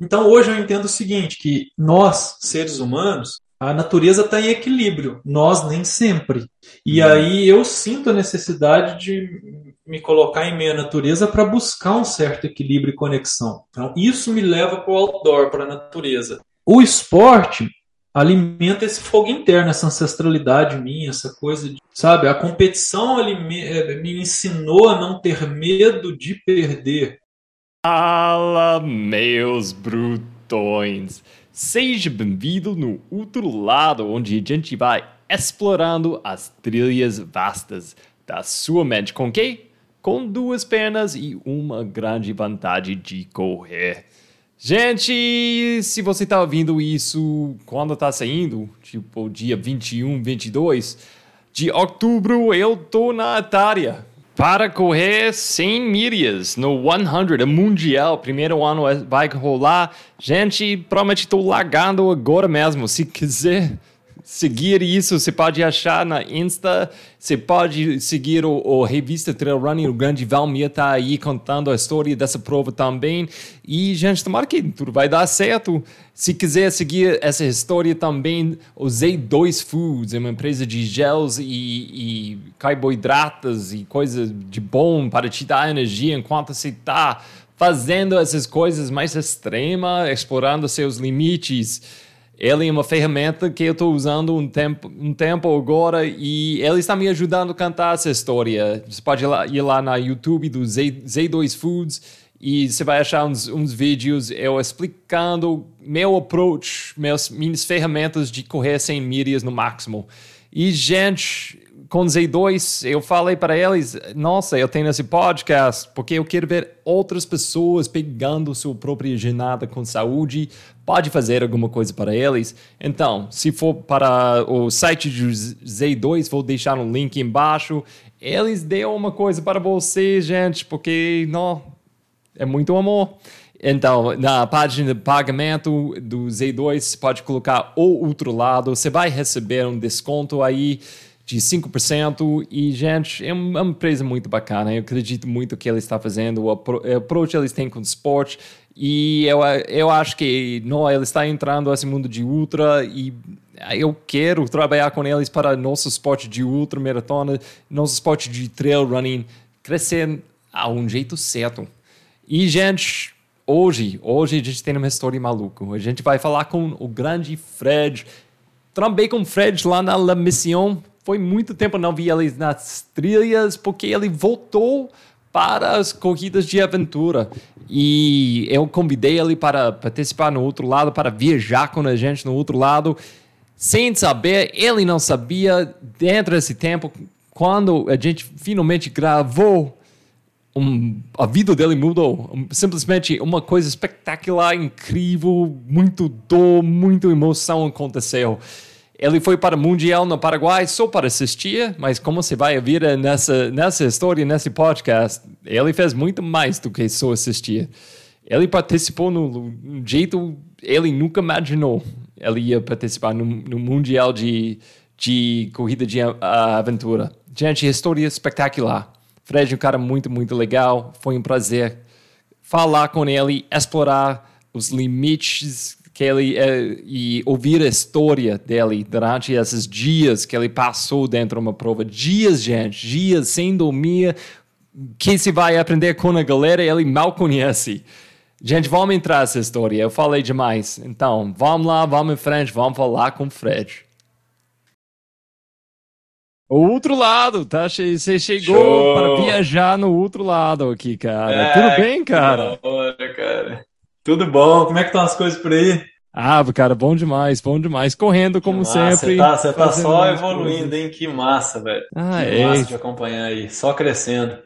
Então hoje eu entendo o seguinte, que nós, seres humanos, a natureza está em equilíbrio, nós nem sempre. E hum. aí eu sinto a necessidade de me colocar em meio à natureza para buscar um certo equilíbrio e conexão. Então, isso me leva para o outdoor, para a natureza. O esporte alimenta esse fogo interno, essa ancestralidade minha, essa coisa de, sabe, a competição eh, me ensinou a não ter medo de perder. Fala, meus brutões! Seja bem-vindo no outro lado, onde a gente vai explorando as trilhas vastas da sua mente. Com quê? Com duas pernas e uma grande vantagem de correr. Gente, se você está ouvindo isso quando está saindo, tipo dia 21, 22 de outubro, eu tô na Atária para correr 100 milhas no 100, o Mundial. Primeiro ano vai rolar. Gente, provavelmente estou largando agora mesmo. Se quiser seguir isso, você pode achar na Insta, você pode seguir o, o revista Trail Running, o grande Valmir tá aí contando a história dessa prova também. E, gente, tomara que tudo vai dar certo. Se quiser seguir essa história também, o Z2 Foods é uma empresa de gels e, e carboidratos e coisas de bom para te dar energia enquanto você está fazendo essas coisas mais extremas, explorando seus limites ele é uma ferramenta que eu estou usando um tempo, um tempo agora e ele está me ajudando a cantar essa história. Você pode ir lá, ir lá na YouTube do Z, Z2 Foods e você vai achar uns, uns vídeos eu explicando meu approach, meus, minhas ferramentas de correr 100 milhas no máximo. E, gente, com Z2, eu falei para eles: nossa, eu tenho esse podcast porque eu quero ver outras pessoas pegando sua própria jornada com saúde. Pode fazer alguma coisa para eles. Então, se for para o site do Z2, vou deixar um link embaixo. Eles deu uma coisa para você, gente, porque não, é muito amor. Então, na página de pagamento do Z2, você pode colocar o outro lado. Você vai receber um desconto aí de 5%. E, gente, é uma empresa muito bacana. Eu acredito muito que ela está fazendo, o approach eles têm com o esporte. E eu, eu acho que não, ela está entrando nesse mundo de ultra e eu quero trabalhar com eles para nosso esporte de ultra maratona, nosso esporte de trail running crescer a um jeito certo. E, gente, hoje, hoje a gente tem uma história maluca. A gente vai falar com o grande Fred. Trampei com o Fred lá na La Mission foi muito tempo não vi ele nas trilhas, porque ele voltou para as corridas de aventura. E eu convidei ele para participar no outro lado, para viajar com a gente no outro lado. Sem saber, ele não sabia, dentro desse tempo, quando a gente finalmente gravou, um, a vida dele mudou. Simplesmente uma coisa espetacular, incrível, muito dor, muita emoção aconteceu. Ele foi para o Mundial no Paraguai só para assistir, mas como você vai ver nessa, nessa história, nesse podcast, ele fez muito mais do que só assistir. Ele participou no, no jeito ele nunca imaginou. Ele ia participar no, no Mundial de, de corrida de aventura. Gente, história espetacular. Fred é um cara muito, muito legal. Foi um prazer falar com ele, explorar os limites que ele é, e ouvir a história dele durante esses dias que ele passou dentro de uma prova. Dias, gente, dias sem dormir. Que se vai aprender com a galera, ele mal conhece. Gente, vamos entrar nessa história. Eu falei demais. Então, vamos lá, vamos em frente, vamos falar com o Fred. O outro lado, tá? Você chegou Show. para viajar no outro lado aqui, cara. É, Tudo bem, cara? Hora, cara. Tudo bom? Como é que estão as coisas por aí? Ah, cara, bom demais, bom demais. Correndo como massa, sempre. Você tá, tá só evoluindo, hein? Que massa, velho. Ah, que é. massa de acompanhar aí, só crescendo.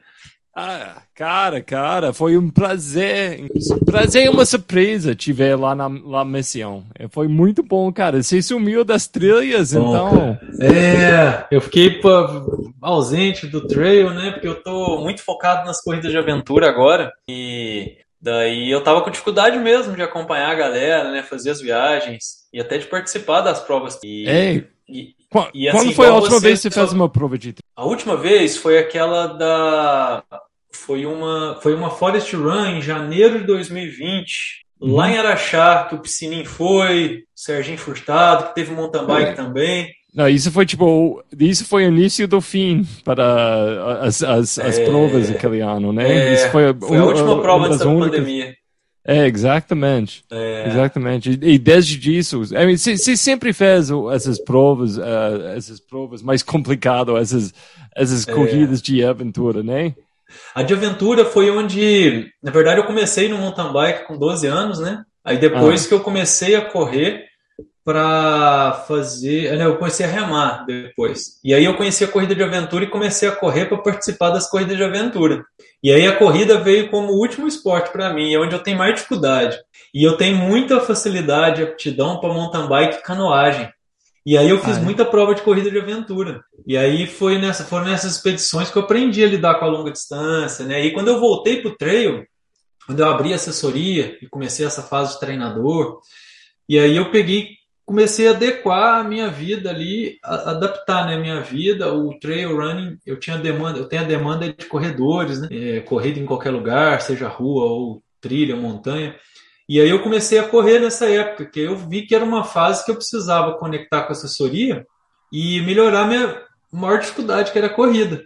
Ah, cara, cara, foi um prazer, um prazer e uma surpresa te ver lá na, na missão. É, foi muito bom, cara. Você sumiu das trilhas, bom, então. Cara. É, eu fiquei ausente do trail, né? Porque eu tô muito focado nas corridas de aventura agora. E Daí eu tava com dificuldade mesmo de acompanhar a galera, né? Fazer as viagens e até de participar das provas. E, Ei, e, e, assim, quando foi a última você, vez que você fez uma prova de A última vez foi aquela da. Foi uma, foi uma Forest Run em janeiro de 2020. uhum. lá em Araxá, que o Piscininho foi, o Serginho Furtado, que teve mountain bike também. Não, isso foi tipo, isso foi o início do fim para as, as, as é, provas daquele ano, né? É, isso foi, foi a última prova antes da únicas... pandemia. É, exatamente. É. Exatamente. E, desde isso, você sempre fez essas provas, uh, essas provas mais complicadas, essas, essas é. corridas de aventura, né? A de aventura foi onde, na verdade, eu comecei no mountain bike com 12 anos, né? Aí depois ah. que eu comecei a correr para fazer, né, eu comecei a remar depois. E aí eu conheci a corrida de aventura e comecei a correr para participar das corridas de aventura. E aí a corrida veio como o último esporte para mim, é onde eu tenho mais dificuldade. E eu tenho muita facilidade, aptidão para mountain bike e canoagem. E aí eu fiz ah, muita prova de corrida de aventura. E aí foi nessa, foram nessas expedições que eu aprendi a lidar com a longa distância, né? E quando eu voltei pro trail, quando eu abri a assessoria e comecei essa fase de treinador, e aí eu peguei, comecei a adequar a minha vida ali, a, adaptar né, a minha vida, o trail running, eu tinha demanda, eu tenho a demanda de corredores, né? É, corrida em qualquer lugar, seja rua ou trilha, montanha. E aí eu comecei a correr nessa época, que eu vi que era uma fase que eu precisava conectar com a assessoria e melhorar minha maior dificuldade, que era a corrida.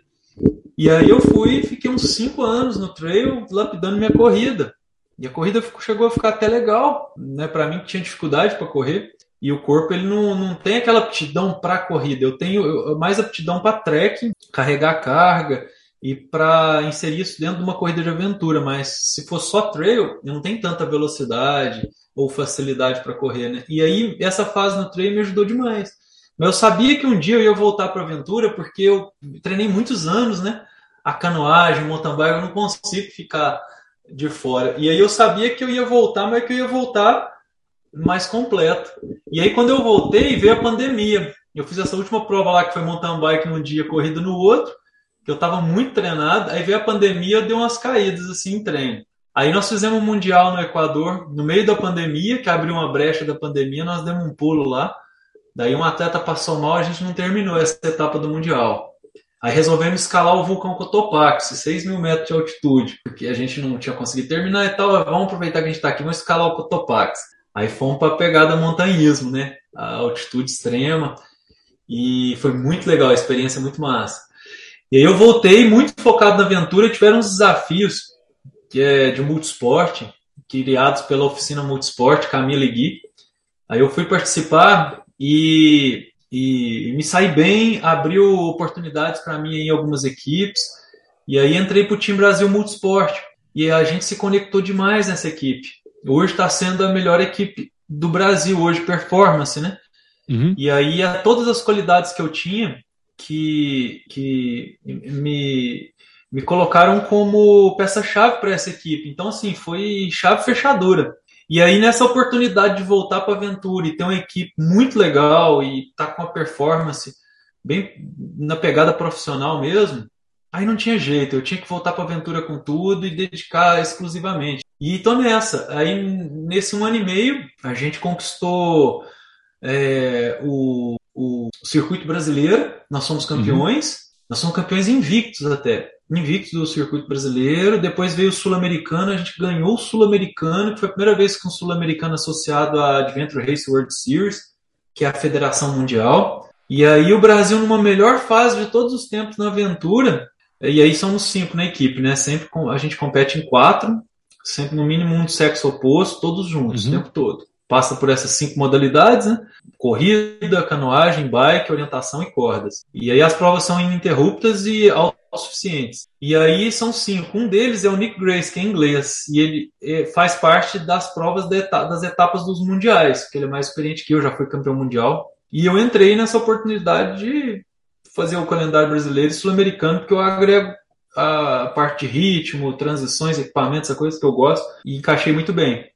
E aí eu fui fiquei uns cinco anos no trail, lapidando minha corrida. E a corrida chegou a ficar até legal, né? Para mim que tinha dificuldade para correr. E o corpo ele não, não tem aquela aptidão para corrida. Eu tenho mais aptidão para trekking, carregar carga, e para inserir isso dentro de uma corrida de aventura, mas se for só trail, não tem tanta velocidade ou facilidade para correr, né? E aí essa fase no trail me ajudou demais. Mas eu sabia que um dia eu ia voltar para aventura porque eu treinei muitos anos, né? A canoagem, mountain bike, eu não consigo ficar de fora. E aí eu sabia que eu ia voltar, mas que eu ia voltar mais completo. E aí quando eu voltei, veio a pandemia. Eu fiz essa última prova lá que foi mountain bike num dia, corrida no outro que eu estava muito treinado, aí veio a pandemia, eu dei umas caídas assim em treino. Aí nós fizemos um mundial no Equador, no meio da pandemia, que abriu uma brecha da pandemia, nós demos um pulo lá. Daí um atleta passou mal, a gente não terminou essa etapa do mundial. Aí resolvemos escalar o vulcão Cotopaxi, 6 mil metros de altitude, porque a gente não tinha conseguido terminar e tal. Vamos aproveitar que a gente está aqui, vamos escalar o Cotopaxi. Aí fomos para a pegada montanhismo, né? A altitude extrema. E foi muito legal, a experiência muito massa. E aí eu voltei muito focado na aventura, tiveram uns desafios que é de multisport, criados pela oficina Multisport, Camila e Gui. Aí eu fui participar e, e, me saí bem, abriu oportunidades para mim em algumas equipes. E aí entrei para o time Brasil Multisport. E a gente se conectou demais nessa equipe. Hoje está sendo a melhor equipe do Brasil, hoje, performance, né? Uhum. E aí, a, todas as qualidades que eu tinha, que, que me, me colocaram como peça-chave para essa equipe. Então, assim, foi chave fechadora. E aí, nessa oportunidade de voltar para a aventura e ter uma equipe muito legal e tá com a performance bem na pegada profissional mesmo, aí não tinha jeito, eu tinha que voltar para a aventura com tudo e dedicar exclusivamente. E tô nessa. Aí, nesse um ano e meio, a gente conquistou é, o o circuito brasileiro, nós somos campeões, uhum. nós somos campeões invictos até. Invictos do circuito brasileiro, depois veio o sul-americano, a gente ganhou o sul-americano, que foi a primeira vez que um sul-americano associado à Adventure Race World Series, que é a federação mundial. E aí o Brasil numa melhor fase de todos os tempos na aventura, e aí somos cinco na equipe, né? Sempre a gente compete em quatro, sempre no mínimo um do sexo oposto, todos juntos, uhum. o tempo todo passa por essas cinco modalidades, né? Corrida, canoagem, bike, orientação e cordas. E aí as provas são ininterruptas e autossuficientes. E aí são cinco. Um deles é o Nick Grace, que é inglês, e ele é, faz parte das provas das etapas dos mundiais, que ele é mais experiente que eu, já fui campeão mundial. E eu entrei nessa oportunidade de fazer o calendário brasileiro e sul-americano, porque eu agrego a parte de ritmo, transições, equipamentos, essa coisa que eu gosto, e encaixei muito bem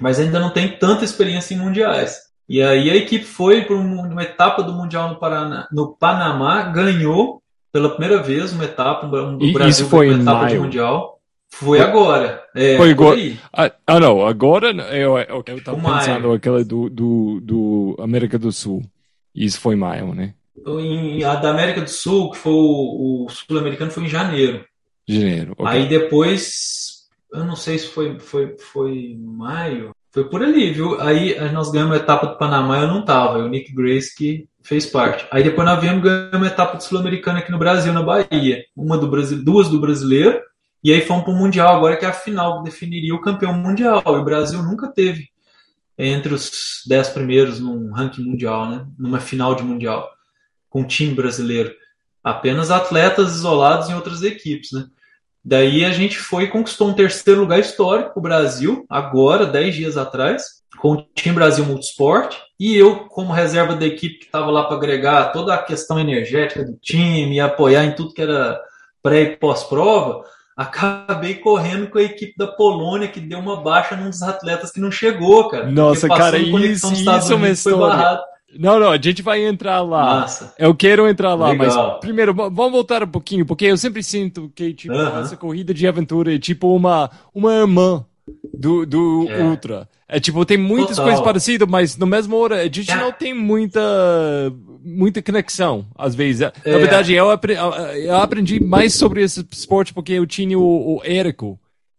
mas ainda não tem tanta experiência em mundiais. E aí a equipe foi para uma etapa do Mundial no, Paraná, no Panamá, ganhou pela primeira vez uma etapa, do Brasil Isso foi uma etapa maio. de Mundial. Foi, foi agora. É, foi agora. Ah, ah, não, agora eu, eu, eu tava pensando aquela do, do, do América do Sul. Isso foi maio, né? Em, a da América do Sul, que foi o, o sul-americano, foi em janeiro. Janeiro. Okay. Aí depois eu não sei se foi, foi, foi maio. Foi por ali, viu? Aí nós ganhamos a etapa do Panamá, eu não tava, o Nick Grace que fez parte. Aí depois nós viemos ganhamos a etapa do Sul-Americana aqui no Brasil, na Bahia. Uma do Brasil, duas do brasileiro, e aí fomos para o Mundial agora, que é a final, que definiria o campeão mundial. E o Brasil nunca teve entre os dez primeiros num ranking mundial, né? Numa final de mundial, com o time brasileiro. Apenas atletas isolados em outras equipes, né? Daí a gente foi e conquistou um terceiro lugar histórico, o Brasil, agora, dez dias atrás, com o time Brasil Multisport. E eu, como reserva da equipe que estava lá para agregar toda a questão energética do time, apoiar em tudo que era pré e pós-prova, acabei correndo com a equipe da Polônia, que deu uma baixa num dos atletas que não chegou, cara. Nossa, cara, isso, isso é uma história. Não, não, a gente vai entrar lá. Nossa. Eu quero entrar lá, Legal. mas primeiro vamos voltar um pouquinho, porque eu sempre sinto que tipo, uh -huh. essa corrida de aventura é tipo uma, uma irmã do, do é. Ultra. É tipo, tem muitas Total. coisas parecidas, mas na mesma hora a gente é. não tem muita, muita conexão, às vezes. Na é. verdade, eu aprendi, eu aprendi mais sobre esse esporte porque eu tinha o, o Érico.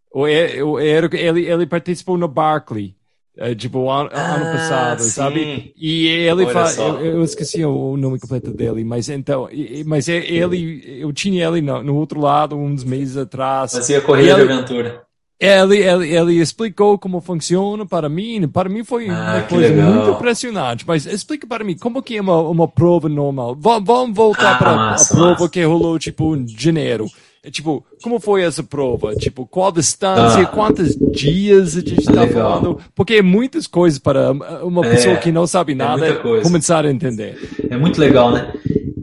O, o Érico, ele, ele participou no Barclay. É, tipo, ano, ah, ano passado, sim. sabe? E ele faz. Eu, eu, esqueci o nome completo dele, mas então. Mas ele. Eu tinha ele no, no outro lado uns meses atrás. Fazia corrida de aventura. Ele, ele, ele explicou como funciona para mim. Para mim foi ah, uma coisa legal. muito impressionante. Mas explica para mim como que é uma, uma prova normal. Vamos voltar ah, para a prova massa. que rolou tipo em janeiro. É, tipo, como foi essa prova? Tipo, qual distância, ah, quantos dias a gente está falando? Porque é muitas coisas para uma é, pessoa que não sabe é nada é começar a entender. É muito legal, né?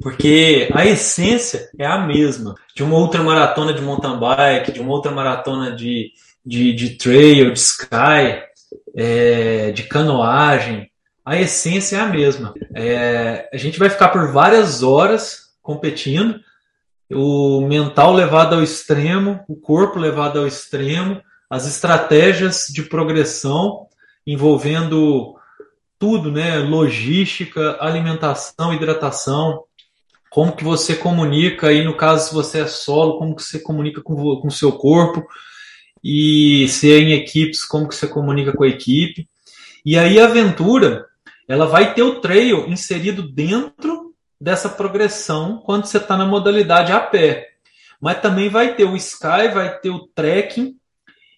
Porque a essência é a mesma. De uma outra maratona de mountain bike, de uma outra maratona de, de, de trail, de sky, é, de canoagem, a essência é a mesma. É, a gente vai ficar por várias horas competindo, o mental levado ao extremo, o corpo levado ao extremo, as estratégias de progressão envolvendo tudo, né? Logística, alimentação, hidratação, como que você comunica aí no caso se você é solo, como que você comunica com o seu corpo e se é em equipes, como que você comunica com a equipe. E aí a aventura, ela vai ter o trail inserido dentro dessa progressão quando você está na modalidade a pé. Mas também vai ter o sky, vai ter o trekking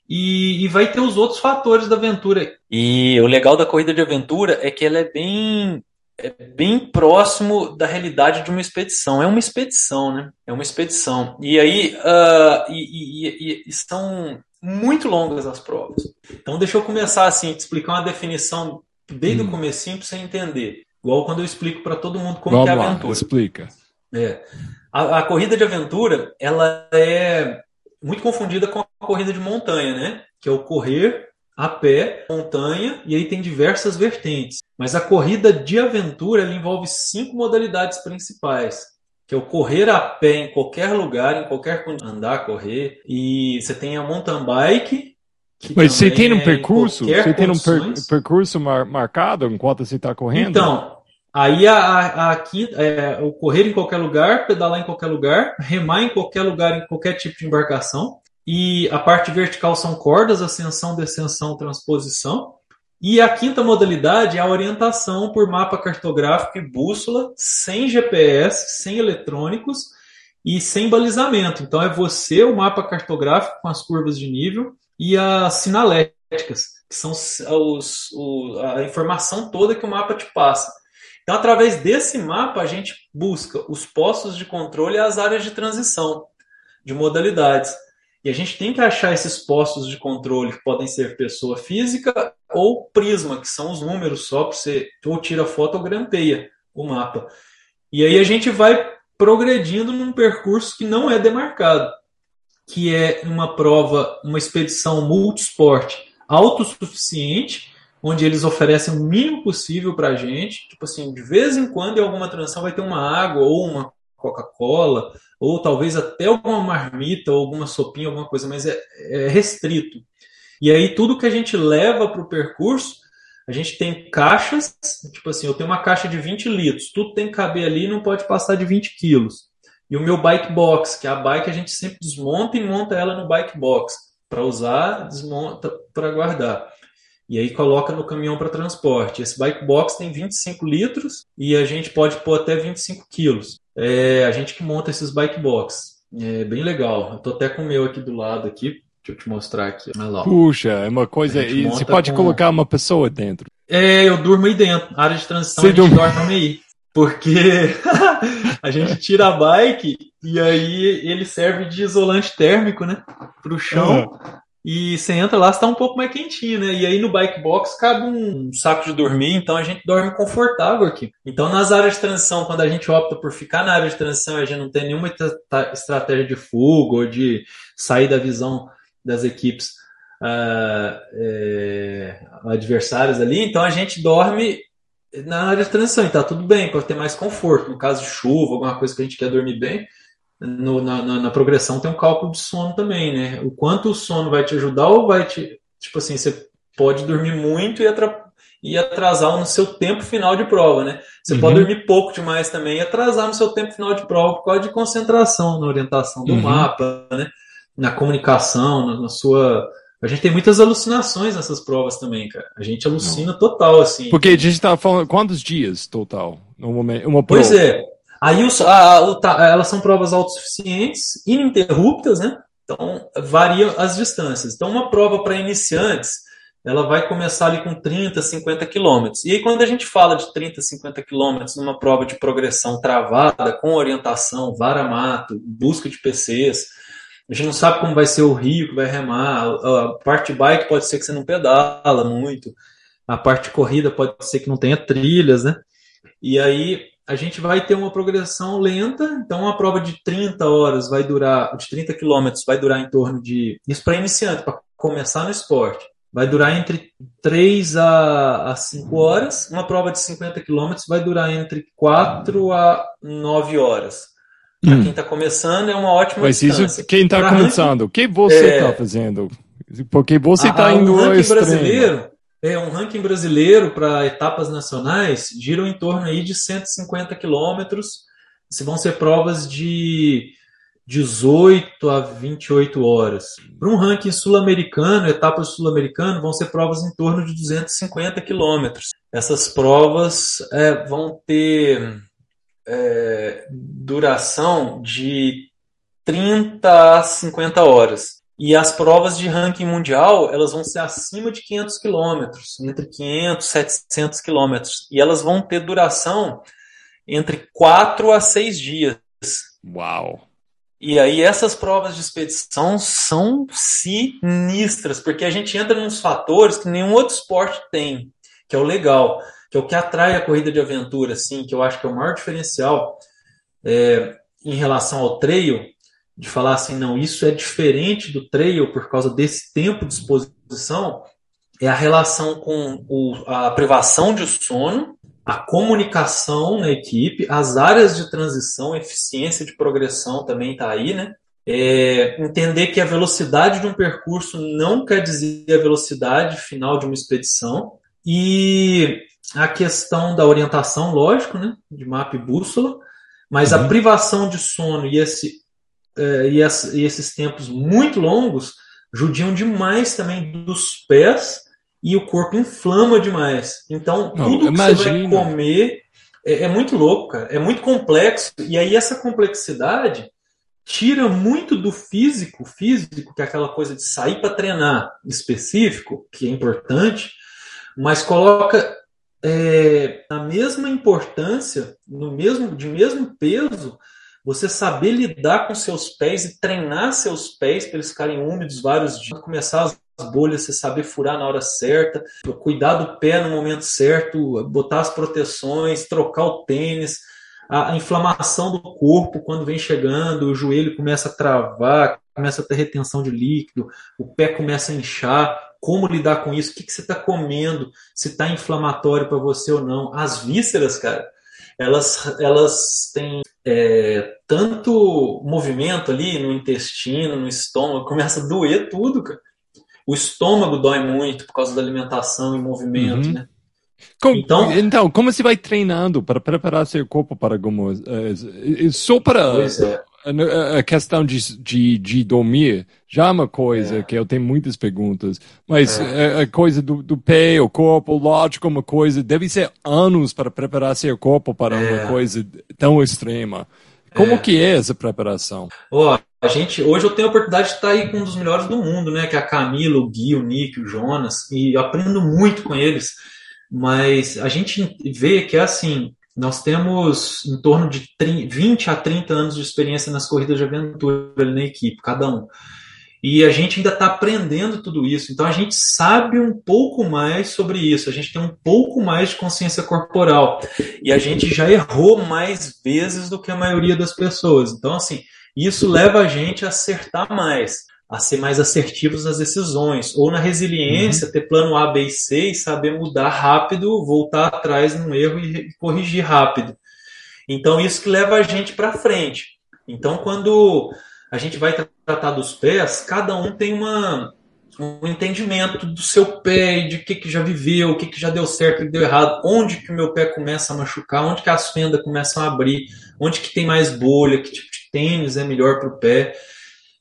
e, e, vai ter os outros fatores da aventura. E o legal da corrida de aventura é que ela é bem é bem próximo da realidade de uma expedição. É uma expedição, né? É uma expedição. E aí uh, e, e, e, são muito longas as provas. Então deixa eu começar assim, te explicar uma definição desde hum. o comecinho para você entender. Igual quando eu explico para todo mundo como Vamos é a aventura. Lá, explica. É. A, a, corrida de aventura, ela é muito confundida com a corrida de montanha, né? Que é o correr a pé, montanha, e aí tem diversas vertentes. Mas a corrida de aventura envolve cinco modalidades principais, que é o correr a pé em qualquer lugar, em qualquer andar, correr, e você tem a mountain bike. Mas você tem um é percurso? Você tem um per percurso mar marcado enquanto você está correndo? Então, aí a, a, a é, o correr em qualquer lugar, pedalar em qualquer lugar, remar em qualquer lugar, em qualquer tipo de embarcação. E a parte vertical são cordas, ascensão, descensão, transposição. E a quinta modalidade é a orientação por mapa cartográfico e bússola, sem GPS, sem eletrônicos e sem balizamento. Então é você, o mapa cartográfico com as curvas de nível e as sinaléticas, que são os, o, a informação toda que o mapa te passa. Então, através desse mapa, a gente busca os postos de controle e as áreas de transição de modalidades. E a gente tem que achar esses postos de controle que podem ser pessoa física ou prisma, que são os números só para você ou tira foto ou grampeia o mapa. E aí a gente vai progredindo num percurso que não é demarcado, que é uma prova, uma expedição multisport autossuficiente, onde eles oferecem o mínimo possível para a gente. Tipo assim, de vez em quando em alguma transição vai ter uma água ou uma Coca-Cola, ou talvez até alguma marmita ou alguma sopinha, alguma coisa, mas é, é restrito. E aí tudo que a gente leva para o percurso, a gente tem caixas, tipo assim, eu tenho uma caixa de 20 litros, tudo tem que caber ali não pode passar de 20 quilos. E o meu bike box, que é a bike a gente sempre desmonta e monta ela no bike box, para usar, desmonta para guardar. E aí coloca no caminhão para transporte. Esse bike box tem 25 litros e a gente pode pôr até 25 quilos. É a gente que monta esses bike box. É bem legal. Eu tô até com o meu aqui do lado aqui. Deixa eu te mostrar aqui. Puxa, é uma coisa. E você pode com... colocar uma pessoa dentro. É, eu durmo aí dentro. A área de transição você a gente dorme aí. Porque a gente tira a bike e aí ele serve de isolante térmico, né? Pro chão. Uhum. E você entra lá, está um pouco mais quentinho, né? E aí no bike box cabe um saco de dormir, então a gente dorme confortável aqui. Então nas áreas de transição, quando a gente opta por ficar na área de transição, a gente não tem nenhuma estratégia de fuga ou de sair da visão das equipes uh, é, adversárias ali, então a gente dorme na área de transição, e tá tudo bem, para ter mais conforto. No caso de chuva, alguma coisa que a gente quer dormir bem, no, na, na, na, progressão tem um cálculo de sono também, né? O quanto o sono vai te ajudar ou vai te. Tipo assim, você pode dormir muito e, atra, e atrasar no seu tempo final de prova, né? Você uhum. pode dormir pouco demais também e atrasar no seu tempo final de prova por causa de concentração na orientação do uhum. mapa, né? Na comunicação, na, na sua a gente tem muitas alucinações nessas provas também, cara. A gente alucina Não. total, assim. Porque a gente tá falando quantos dias total? momento, uma prova? Pois é. Aí o, a, a, elas são provas autossuficientes, ininterruptas, né? Então variam as distâncias. Então, uma prova para iniciantes, ela vai começar ali com 30, 50 quilômetros. E aí, quando a gente fala de 30, 50 quilômetros numa prova de progressão travada, com orientação, vara-mato, busca de PCs, a gente não sabe como vai ser o rio que vai remar. A parte bike pode ser que você não pedala muito. A parte corrida pode ser que não tenha trilhas, né? E aí a gente vai ter uma progressão lenta. Então, uma prova de 30 horas vai durar, de 30 quilômetros, vai durar em torno de. Isso para iniciante, para começar no esporte. Vai durar entre 3 a, a 5 horas. Uma prova de 50 quilômetros vai durar entre 4 a 9 horas. Para hum. quem está começando, é uma ótima Mas distância. isso, quem está começando, o que você está é... fazendo? Porque você está indo um ranking brasileiro, é um ranking brasileiro para etapas nacionais gira em torno aí de 150 quilômetros. Se vão ser provas de 18 a 28 horas. Para um ranking sul-americano, etapas sul-americano, vão ser provas em torno de 250 quilômetros. Essas provas é, vão ter é, duração de 30 a 50 horas. E as provas de ranking mundial, elas vão ser acima de 500 quilômetros, entre 500 e 700 quilômetros. E elas vão ter duração entre 4 a 6 dias. Uau! E aí essas provas de expedição são sinistras, porque a gente entra nos fatores que nenhum outro esporte tem, que é o legal que é o que atrai a corrida de aventura, assim, que eu acho que é o maior diferencial é, em relação ao trail, de falar assim, não, isso é diferente do trail por causa desse tempo de exposição, é a relação com o, a privação de sono, a comunicação na equipe, as áreas de transição, eficiência de progressão também está aí, né? É, entender que a velocidade de um percurso não quer dizer a velocidade final de uma expedição e a questão da orientação, lógico, né, de mapa e bússola, mas uhum. a privação de sono e, esse, é, e, essa, e, esses tempos muito longos judiam demais também dos pés e o corpo inflama demais. Então, Não, tudo que você vai comer é, é muito louco, cara, é muito complexo, e aí essa complexidade tira muito do físico, físico, que é aquela coisa de sair para treinar específico, que é importante, mas coloca é, na mesma importância, no mesmo, de mesmo peso, você saber lidar com seus pés e treinar seus pés para eles ficarem úmidos vários dias, começar as bolhas, você saber furar na hora certa, cuidar do pé no momento certo, botar as proteções, trocar o tênis, a, a inflamação do corpo quando vem chegando, o joelho começa a travar, começa a ter retenção de líquido, o pé começa a inchar. Como lidar com isso, o que, que você está comendo, se está inflamatório para você ou não. As vísceras, cara, elas, elas têm é, tanto movimento ali no intestino, no estômago, começa a doer tudo, cara. O estômago dói muito por causa da alimentação e movimento, uhum. né? Então, então, como você vai treinando para preparar seu corpo para algumas. Uh, só para. Pois é. A, questão de, de, de dormir já é uma coisa é. que eu tenho muitas perguntas, mas é. a, a, coisa do, do pé, o corpo, lógico, uma coisa, deve ser anos para preparar seu corpo para é. uma coisa tão extrema. Como é. que é essa preparação? Oh, a gente, hoje eu tenho a oportunidade de estar aí com um dos melhores do mundo, né? Que é a Camila, o Gui, o Nick, o Jonas, e aprendo muito com eles. Mas a gente vê que é assim, nós temos em torno de 30, 20 a 30 anos de experiência nas corridas de aventura na equipe, cada um. E a gente ainda está aprendendo tudo isso. Então a gente sabe um pouco mais sobre isso. A gente tem um pouco mais de consciência corporal. E a gente já errou mais vezes do que a maioria das pessoas. Então, assim, isso leva a gente a acertar mais, a ser mais assertivos nas decisões. Ou na resiliência, uhum. ter plano A, B e C e saber mudar rápido, voltar atrás num erro e corrigir rápido. Então, isso que leva a gente para frente. Então, quando a gente vai tratar dos pés, cada um tem uma, um entendimento do seu pé e de que, que já viveu, o que, que já deu certo, o que deu errado, onde que o meu pé começa a machucar, onde que as fendas começam a abrir, onde que tem mais bolha, que tipo de tênis é melhor para o pé,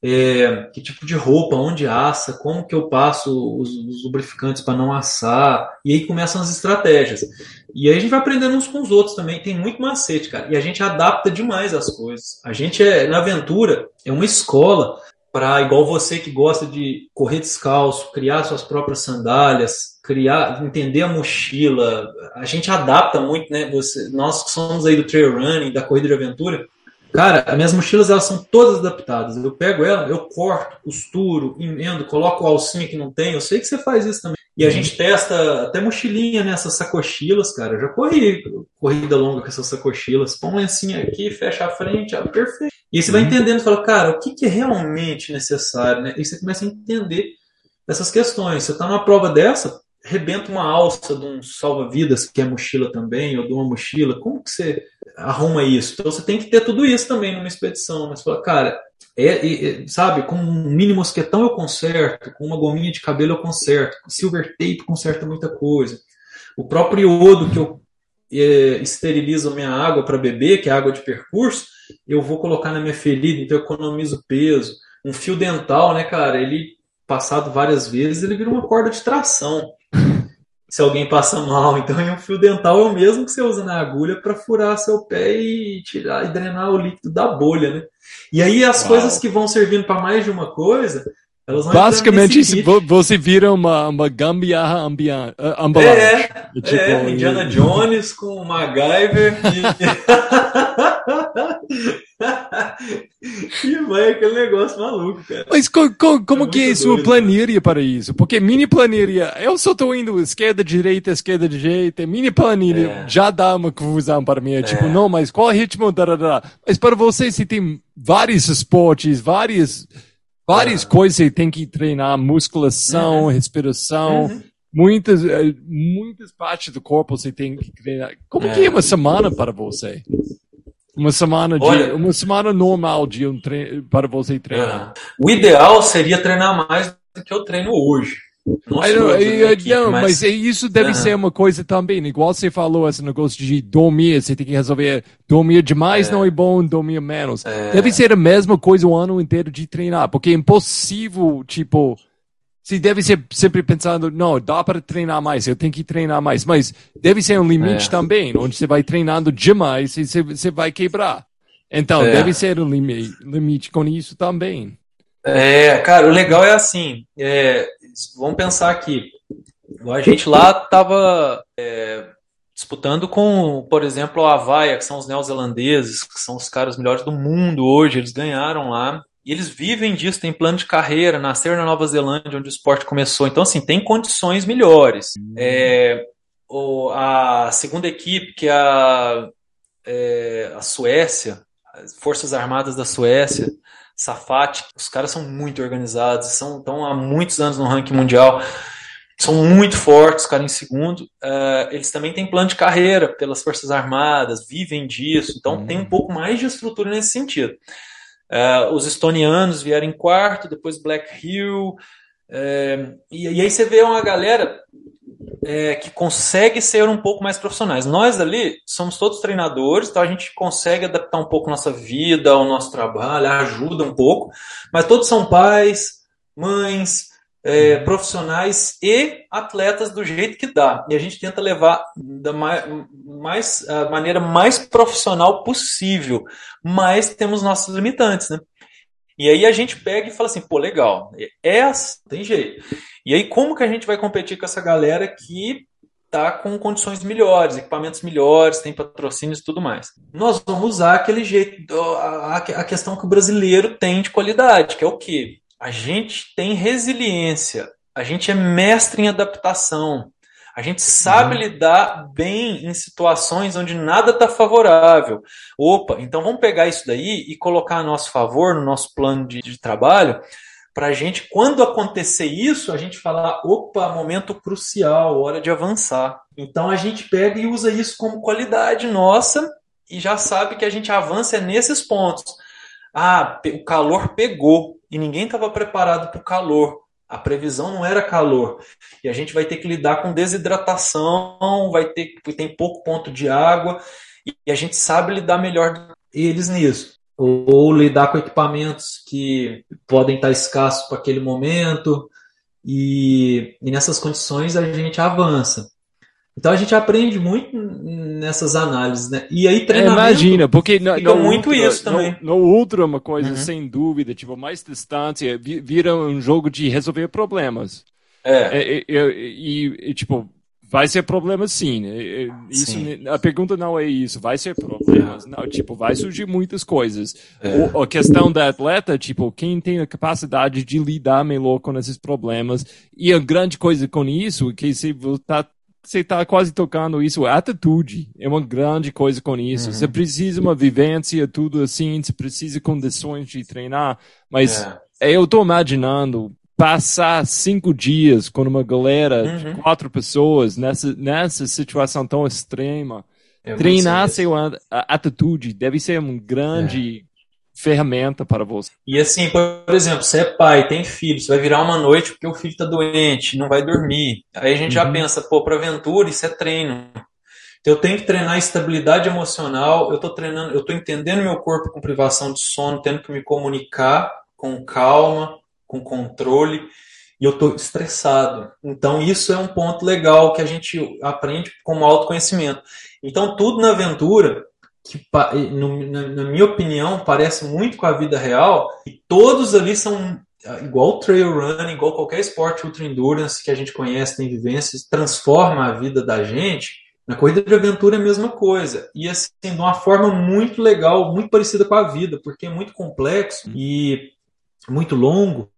é, que tipo de roupa, onde assa, como que eu passo os, os lubrificantes para não assar, e aí começam as estratégias. E aí a gente vai aprendendo uns com os outros também. Tem muito macete, cara. E a gente adapta demais as coisas. A gente é, na aventura, é uma escola para, igual você que gosta de correr descalço, criar suas próprias sandálias, criar, entender a mochila. A gente adapta muito, né? Você, nós que somos aí do trail running, da corrida de aventura, Cara, as minhas mochilas elas são todas adaptadas. Eu pego ela, eu corto, costuro, emendo, coloco o alcinha que não tem. Eu sei que você faz isso também. E a uhum. gente testa até mochilinha nessas sacochilas, cara. Eu já corri corrida longa com essas sacochilas. Põe um lencinho aqui, fecha a frente, perfeito. E aí você vai uhum. entendendo, fala, cara, o que, que é realmente necessário, né? E você começa a entender essas questões. Você está numa prova dessa, rebenta uma alça de um salva-vidas, que é mochila também, ou de uma mochila. Como que você arruma isso? Então você tem que ter tudo isso também numa expedição. Mas fala, cara, é, é, sabe, com um mini mosquetão eu conserto, com uma gominha de cabelo eu conserto, com silver tape conserta muita coisa. O próprio iodo que eu é, esterilizo minha água para beber, que é água de percurso, eu vou colocar na minha ferida, então eu economizo peso. Um fio dental, né, cara, ele passado várias vezes, ele vira uma corda de tração se alguém passa mal. Então, um fio dental é o mesmo que você usa na agulha para furar seu pé e tirar e drenar o líquido da bolha, né? E aí as Uau. coisas que vão servindo para mais de uma coisa, Basicamente, você vira uma, uma gambiarra ambulante. É, tipo, é, Indiana Jones com MacGyver. E... e vai aquele negócio maluco, cara. Mas co co como é que é a sua planilha para isso? Porque mini planilha, eu só estou indo esquerda, direita, esquerda, direita. Mini planilha é. já dá uma confusão para mim. É, tipo, é. não, mas qual ritmo? Mas para você, se tem vários esportes, várias, várias é. coisas que tem que treinar, musculação, respiração. Uhum. Muitas, eh, muitas partes do corpo você tem que treinar. Como que é uma semana para você? Uma semana de, Olha, uma semana normal de um treino, para você treinar. É. O ideal seria treinar mais do que eu treino hoje. Não, não, equipe, não mas... mas... isso deve uhum. ser uma coisa também. Igual você falou, esse negócio de dormir, você tem que resolver. Dormir demais é. não é bom, dormir menos. É. Deve ser a mesma coisa o ano inteiro de treinar, porque é impossível, tipo, você deve ser sempre pensando, não, dá para treinar mais, eu tenho que treinar mais, mas deve ser um limite é. também, onde você vai treinando demais e você, você vai quebrar. Então, é. deve ser um limite, limite com isso também. É, cara, o legal é assim, é, vamos pensar aqui, a gente lá estava é, disputando com, por exemplo, a Havaia, que são os neozelandeses, que são os caras melhores do mundo hoje, eles ganharam lá, e eles vivem disso, tem plano de carreira, nasceram na Nova Zelândia, onde o esporte começou. Então, assim, tem condições melhores. É, o, a segunda equipe, que é a, é, a Suécia, as Forças Armadas da Suécia, Safat, os caras são muito organizados, são, estão há muitos anos no ranking mundial, são muito fortes, cara, em segundo. Uh, eles também têm plano de carreira pelas Forças Armadas, vivem disso, então uhum. tem um pouco mais de estrutura nesse sentido. Uh, os estonianos vieram em quarto, depois Black Hill. Uh, e, e, aí você vê uma galera é, que consegue ser um pouco mais profissionais. Nós ali somos todos treinadores, então a gente consegue adaptar um pouco nossa vida ao nosso trabalho, ajuda um pouco, mas todos são pais, mães, é, profissionais e atletas do jeito que dá. E a gente tenta levar da mais, mais, a maneira mais profissional possível, mas temos nossos limitantes, né? E aí a gente pega e fala assim, pô, legal, é assim, tem jeito. E aí como que a gente vai competir com essa galera que tá com condições melhores, equipamentos melhores, tem patrocínios e tudo mais? Nós vamos usar aquele jeito, a, a questão que o brasileiro tem de qualidade, que é o quê? A gente tem resiliência, a gente é mestre em adaptação, a gente sabe uhum. lidar bem em situações onde nada está favorável. Opa, então vamos pegar isso daí e colocar a nosso favor no nosso plano de, de trabalho, para a gente, quando acontecer isso, a gente falar: opa, momento crucial, hora de avançar. Então a gente pega e usa isso como qualidade nossa e já sabe que a gente avança nesses pontos. Ah, o calor pegou e ninguém estava preparado para o calor. A previsão não era calor. E a gente vai ter que lidar com desidratação, vai ter tem pouco ponto de água, e a gente sabe lidar melhor eles nisso. Ou, ou lidar com equipamentos que podem estar escassos para aquele momento, e, e nessas condições a gente avança. Então a gente aprende muito nessas análises, né? E aí treinamento. É, imagina, porque no, no muito ultra, isso também. No, no ultra é uma coisa uhum. sem dúvida, tipo mais distância, vira um jogo de resolver problemas. É. E, e, e tipo vai ser problema sim. Né? Isso, sim. A pergunta não é isso, vai ser problemas. Não, tipo, vai surgir muitas coisas. É. O, a questão da atleta, tipo, quem tem a capacidade de lidar melhor com esses problemas. E a grande coisa com isso, que se você está quase tocando isso, atitude é uma grande coisa com isso. Uhum. Você precisa uma vivência, tudo assim, você precisa condições de treinar, mas é. eu estou imaginando passar cinco dias com uma galera uhum. de quatro pessoas nessa, nessa situação tão extrema. Eu treinar seu atitude deve ser um grande é ferramenta para você. E assim, por exemplo, você é pai, tem filho, você vai virar uma noite porque o filho está doente, não vai dormir. Aí a gente uhum. já pensa, pô, para aventura isso é treino. Então, eu tenho que treinar estabilidade emocional, eu estou treinando, eu estou entendendo meu corpo com privação de sono, tendo que me comunicar com calma, com controle, e eu estou estressado. Então, isso é um ponto legal que a gente aprende como autoconhecimento. Então, tudo na aventura que, na minha opinião, parece muito com a vida real, e todos ali são ah, igual trail running, igual qualquer esporte ultra endurance que a gente conhece, tem vivências, transforma a vida da gente. Na corrida de aventura é a mesma coisa. E assim, de uma forma muito legal, muito parecida com a vida, porque é muito complexo e muito longo,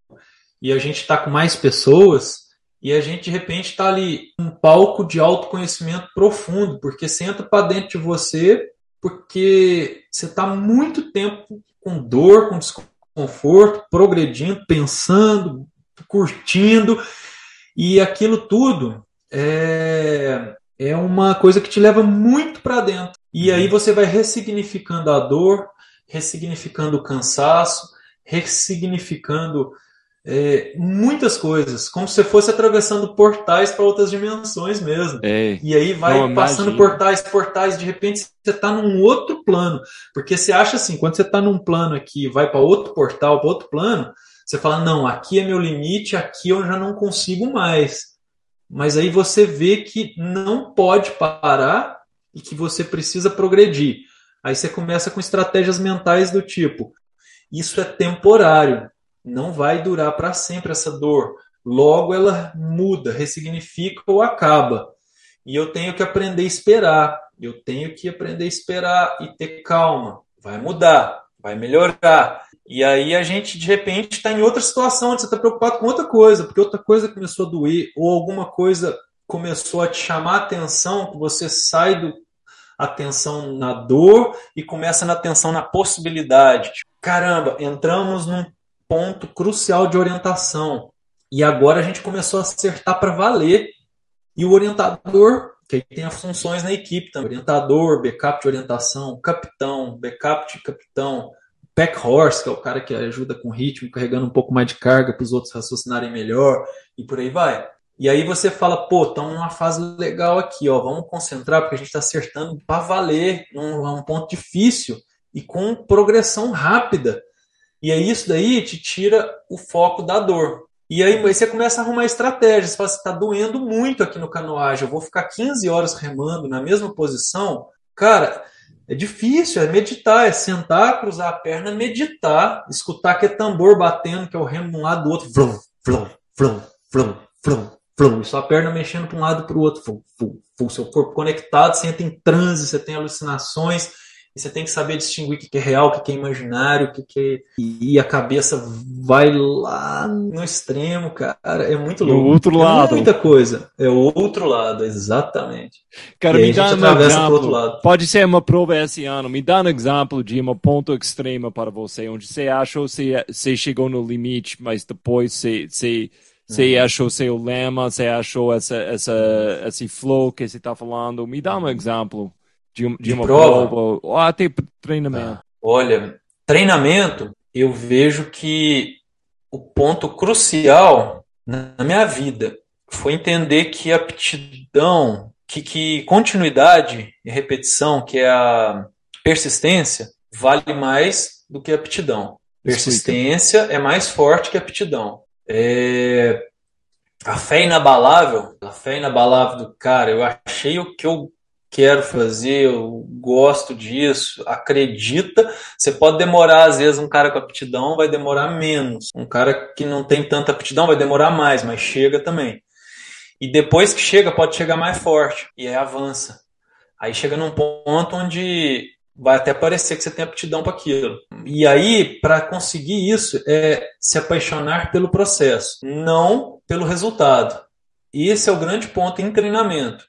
e a gente está com mais pessoas, e a gente de repente está ali um palco de autoconhecimento profundo, porque você entra para dentro de você porque você está muito tempo com dor, com desconforto, progredindo, pensando, curtindo, e aquilo tudo é, é uma coisa que te leva muito para dentro. E aí você vai ressignificando a dor, ressignificando o cansaço, ressignificando é, muitas coisas, como se fosse atravessando portais para outras dimensões mesmo. É, e aí vai passando imagina. portais, portais, de repente você está num outro plano. Porque você acha assim, quando você está num plano aqui vai para outro portal, para outro plano, você fala, não, aqui é meu limite, aqui eu já não consigo mais. Mas aí você vê que não pode parar e que você precisa progredir. Aí você começa com estratégias mentais do tipo: isso é temporário não vai durar para sempre essa dor. Logo ela muda, ressignifica ou acaba. E eu tenho que aprender a esperar. Eu tenho que aprender a esperar e ter calma. Vai mudar, vai melhorar. E aí a gente, de repente, está em outra situação, onde você está preocupado com outra coisa, porque outra coisa começou a doer, ou alguma coisa começou a te chamar a atenção, que você sai do atenção na dor e começa na atenção na possibilidade. Caramba, entramos num ponto crucial de orientação. E agora a gente começou a acertar para valer. E o orientador, que tem as funções na equipe também, orientador, backup de orientação, capitão, backup de capitão, pack horse, que é o cara que ajuda com ritmo, carregando um pouco mais de carga para os outros raciocinarem melhor, e por aí vai. E aí você fala, pô, estamos numa fase legal aqui, ó, vamos concentrar porque a gente está acertando para valer, num, num ponto difícil e com progressão rápida. E aí isso daí te tira o foco da dor. E aí você começa a arrumar estratégias. Você fala, está doendo muito aqui no canoagem, eu vou ficar 15 horas remando na mesma posição. Cara, é difícil, é meditar, é sentar, cruzar a perna, meditar, escutar que é tambor batendo, que é o remo de um lado do outro. Flum, flum, flum, flum, flum, flum. E sua perna mexendo para um lado para o outro. Flum, flum, flum. Seu corpo conectado, você entra em transe, você tem alucinações e você tem que saber distinguir o que é real, o que é imaginário, o que é. E a cabeça vai lá no extremo, cara. É muito louco. No outro é lado. muita coisa. É o outro lado, exatamente. Cara, E me dá um exemplo. Pode ser uma prova esse ano. Me dá um exemplo de uma ponto extrema para você, onde você achou que você chegou no limite, mas depois você, você, você Uhum. achou seu lema, você achou essa, essa, esse flow que você está falando. Me dá um exemplo de, de De uma prova? prova, ou até treinamento. Olha, treinamento, eu vejo que o ponto crucial na minha vida foi entender que aptidão, que, que continuidade e repetição, que é a persistência, vale mais do que aptidão. Persistência é mais forte que aptidão. É, a fé inabalável, a fé inabalável do cara, eu achei o que eu quero fazer, eu gosto disso, acredita. Você pode demorar, às vezes, um cara com aptidão vai demorar menos. Um cara que não tem tanta aptidão vai demorar mais, mas chega também. E depois que chega, pode chegar mais forte. E aí avança. Aí chega num ponto onde vai até parecer que você tem aptidão para aquilo. E aí, para conseguir isso, é se apaixonar pelo processo, não pelo resultado. E esse é o grande ponto em treinamento.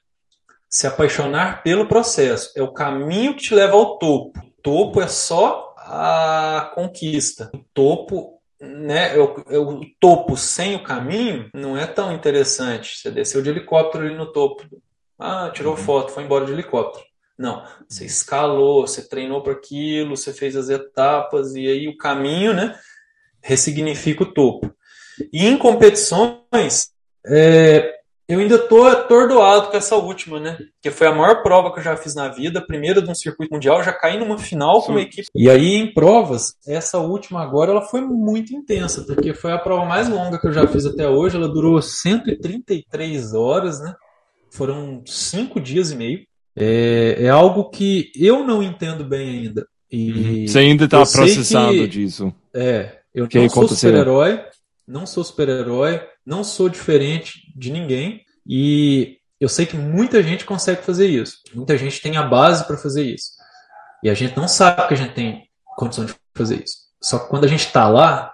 Se apaixonar pelo processo. É o caminho que te leva ao topo. O topo é só a conquista. O topo, né? é o, é o topo sem o caminho não é tão interessante. Você desceu de helicóptero ali no topo. Ah, tirou foto, foi embora de helicóptero. Não, você escalou, você treinou para aquilo, você fez as etapas e aí o caminho, né? Ressignifica o topo. E em competições, é, eu ainda tô atordoado com essa última, né? Que foi a maior prova que eu já fiz na vida, primeira de um circuito mundial, já caí numa final com uma equipe. E aí em provas, essa última agora, ela foi muito intensa, porque foi a prova mais longa que eu já fiz até hoje, ela durou 133 horas, né? Foram cinco dias e meio. É, é algo que eu não entendo bem ainda. E Você ainda sei processando que- disso. é, eu que não sou super-herói, não sou super-herói, não sou diferente de ninguém e eu sei que muita gente consegue fazer isso. Muita gente tem a base para fazer isso. E a gente não sabe que a gente tem condição de fazer isso. Só que quando a gente está lá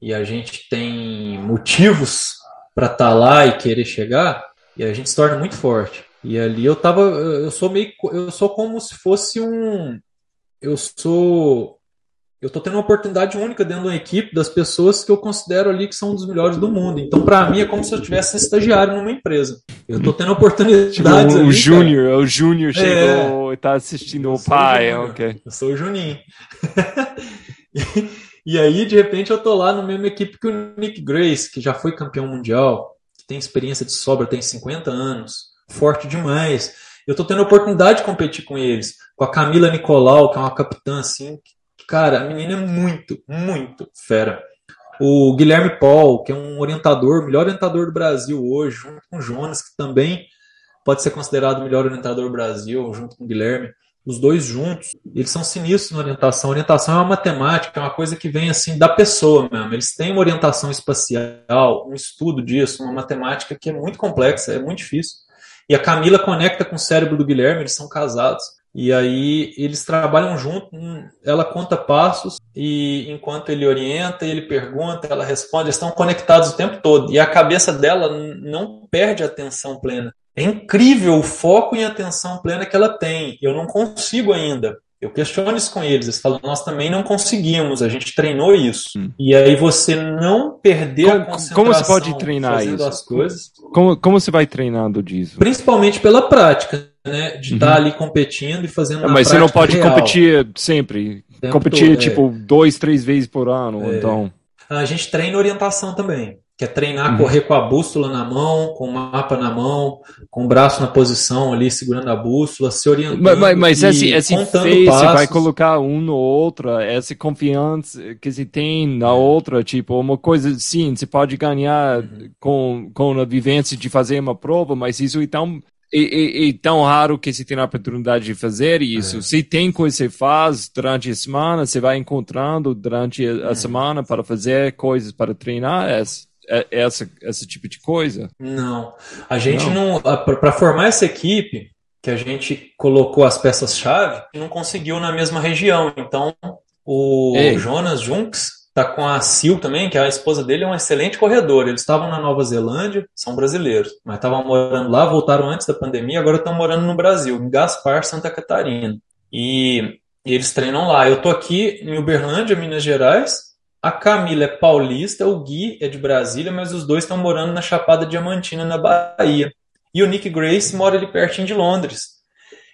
e a gente tem motivos para estar lá e querer chegar, e a gente se torna muito forte. E ali eu tava, eu sou meio, eu sou como se fosse um, eu sou eu tô tendo uma oportunidade única dentro de uma equipe das pessoas que eu considero ali que são um dos melhores do mundo. Então, para mim, é como se eu tivesse um estagiário numa empresa. Eu tô tendo oportunidades Tipo, ali, o, o Júnior, o Júnior chegou É. e tá assistindo o pai, Júnior. ok. Eu sou o Juninho. e, e aí, de repente, eu tô lá na mesma equipe que o Nick Grace, que já foi campeão mundial, que tem experiência de sobra, tem 50 anos, forte demais. Eu tô tendo a oportunidade de competir com eles, com a Camila Nicolau, que é uma capitã assim. Cara, a menina é muito, muito fera. O Guilherme Paul, que é um orientador, melhor orientador do Brasil hoje, junto com o Jonas, que também pode ser considerado o melhor orientador do Brasil, junto com o Guilherme. Os dois juntos, eles são sinistros na orientação. A orientação é uma matemática, é uma coisa que vem assim da pessoa mesmo. Eles têm uma orientação espacial, um estudo disso, uma matemática que é muito complexa, é muito difícil. E a Camila conecta com o cérebro do Guilherme, eles são casados. E aí eles trabalham junto, ela conta passos e enquanto ele orienta, ele pergunta, ela responde, eles estão conectados o tempo todo. E a cabeça dela não perde a atenção plena. É incrível o foco em atenção plena que ela tem. Eu não consigo ainda. Eu questiono isso com eles. Eles falam, nós também não conseguimos, a gente treinou isso. Hum. E aí você não perder a Como- concentração como você pode treinar fazendo isso? as coisas Como, como você vai treinando disso? principalmente pela prática, né? De Uhum. estar ali competindo e fazendo Ah, na Mas você não pode real. competir sempre. Tempo Competir, todo, é. tipo, dois, três vezes por ano. É. Então, A gente treina orientação também, que é treinar uhum. correr com a bússola na mão, com o mapa na mão, com o braço na posição ali, segurando a bússola, se orientando. Mas, mas, mas esse, esse face vai colocar um no outro, essa confiança que se tem na outra, tipo, uma coisa sim, você pode ganhar uhum. com, com a vivência de fazer uma prova, mas isso é tão e, e, e, tão raro que você tem a oportunidade de fazer isso. É. Se tem coisa que você faz durante a semana, você vai encontrando durante a, a semana para fazer coisas para treinar. Essa, é, essa, esse tipo de coisa? Não. A gente não. não para formar essa equipe, que a gente colocou as peças-chave, não conseguiu na mesma região. Então, o Ei. Jonas Junks tá com a Sil também, que é a esposa dele, é um excelente corredor. Eles estavam na Nova Zelândia, são brasileiros, mas estavam morando lá, voltaram antes da pandemia, agora estão morando no Brasil, em Gaspar, Santa Catarina. E, e eles treinam lá. Eu tô aqui em Uberlândia, Minas Gerais, a Camila é paulista, o Gui é de Brasília, mas os dois estão morando na Chapada Diamantina, na Bahia. E o Nick Grace mora ali pertinho de Londres.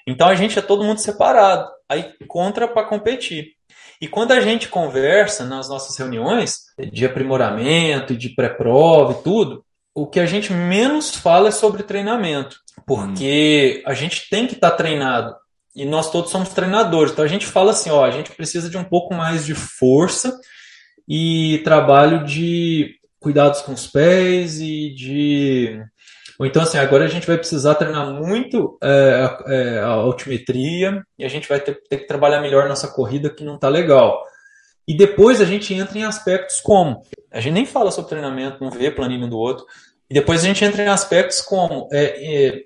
Então a gente é todo mundo separado. Aí contra para competir. E quando a gente conversa nas nossas reuniões de aprimoramento e de pré-prova e tudo, o que a gente menos fala é sobre treinamento. Porque a gente tem que estar tá treinado. E nós todos somos treinadores. Então a gente fala assim: ó, a gente precisa de um pouco mais de força e trabalho de cuidados com os pés e de. Ou então, assim, agora a gente vai precisar treinar muito é, é, a altimetria e a gente vai ter, ter que trabalhar melhor nossa corrida que não está legal. E depois a gente entra em aspectos como. A gente nem fala sobre treinamento, não vê planilha do outro. E depois a gente entra em aspectos como é, é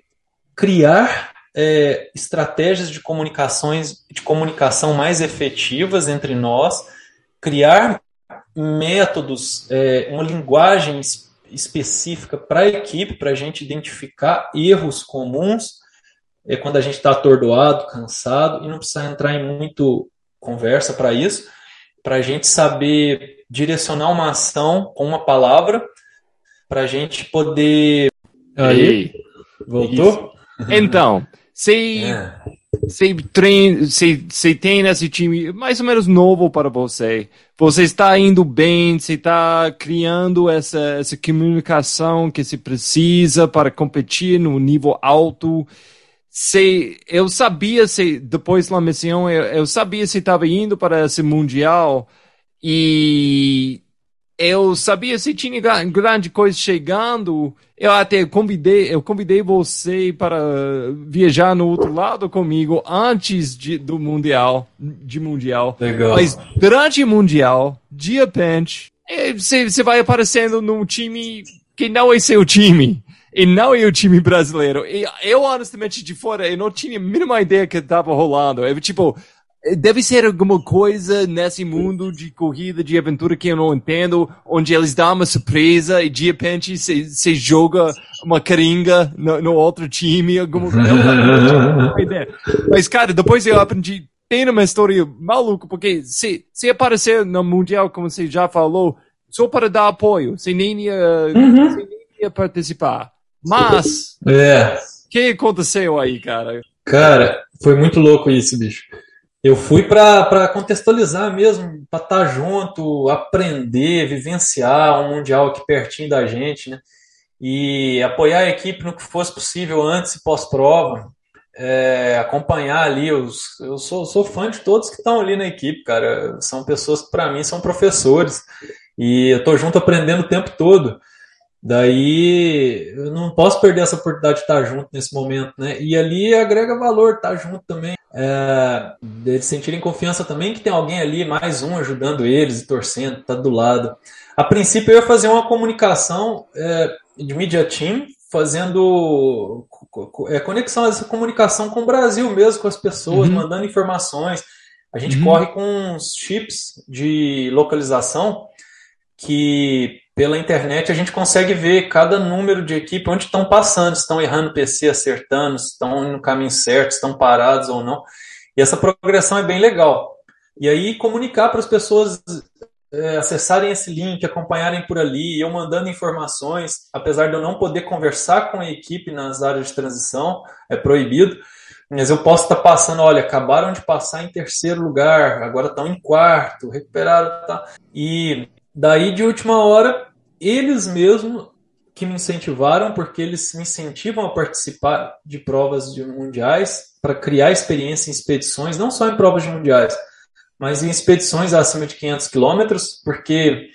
criar é, estratégias de comunicações de comunicação mais efetivas entre nós, criar métodos, é, uma linguagem específica para a equipe, para a gente identificar erros comuns é, quando a gente está atordoado, cansado, e não precisa entrar em muito conversa para isso, para a gente saber direcionar uma ação com uma palavra, para a gente poder. Aí, voltou? Isso. Então, se. É você, você, você tem esse time mais ou menos novo para você. Você está indo bem, você está criando essa, essa comunicação que se precisa para competir no nível alto. Você, eu sabia, se, depois da missão, eu, eu sabia se estava indo para esse mundial e eu sabia se tinha grande coisa chegando. Eu até convidei, eu convidei você para viajar no outro lado comigo antes de, do mundial, de mundial. Legal. Mas durante o mundial, de repente, você, vai aparecendo num time que não é seu time. E não é o time brasileiro. E eu, honestamente, de fora, eu não tinha a mínima ideia que estava rolando. Eu, tipo, Deve ser alguma coisa nesse mundo de corrida, de aventura que eu não entendo, onde eles dão uma surpresa e de repente você joga uma caringa no, no outro time, alguma coisa. Mas, cara, depois eu aprendi, tem uma história maluca, porque se, se aparecer no Mundial, como você já falou, só para dar apoio, você nem ia, uhum. você nem ia participar. Mas, é. o que aconteceu aí, cara? Cara, foi muito louco isso, bicho. Eu fui para contextualizar mesmo, para estar tá junto, aprender, vivenciar um Mundial aqui pertinho da gente, né? E apoiar a equipe no que fosse possível antes e pós-prova. É, acompanhar ali os. Eu sou, sou fã de todos que estão ali na equipe, cara. São pessoas que, para mim, são professores. E eu estou junto aprendendo o tempo todo. Daí eu não posso perder essa oportunidade de estar junto nesse momento, né? E ali agrega valor estar junto também. É, eles sentirem confiança também que tem alguém ali, mais um ajudando eles e torcendo, tá do lado. A princípio eu ia fazer uma comunicação é, de media team, fazendo é, conexão, essa comunicação com o Brasil mesmo, com as pessoas, uhum. mandando informações. A gente uhum. corre com uns chips de localização que pela internet a gente consegue ver cada número de equipe onde estão passando, estão errando PC, acertando, estão no caminho certo, estão parados ou não. E essa progressão é bem legal. E aí comunicar para as pessoas é, acessarem esse link, acompanharem por ali, eu mandando informações, apesar de eu não poder conversar com a equipe nas áreas de transição, é proibido, mas eu posso estar passando, olha, acabaram de passar em terceiro lugar, agora estão em quarto, recuperaram, tá? E Daí, de última hora, eles mesmos que me incentivaram, porque eles me incentivam a participar de provas de mundiais para criar experiência em expedições, não só em provas de mundiais, mas em expedições acima de 500 quilômetros, porque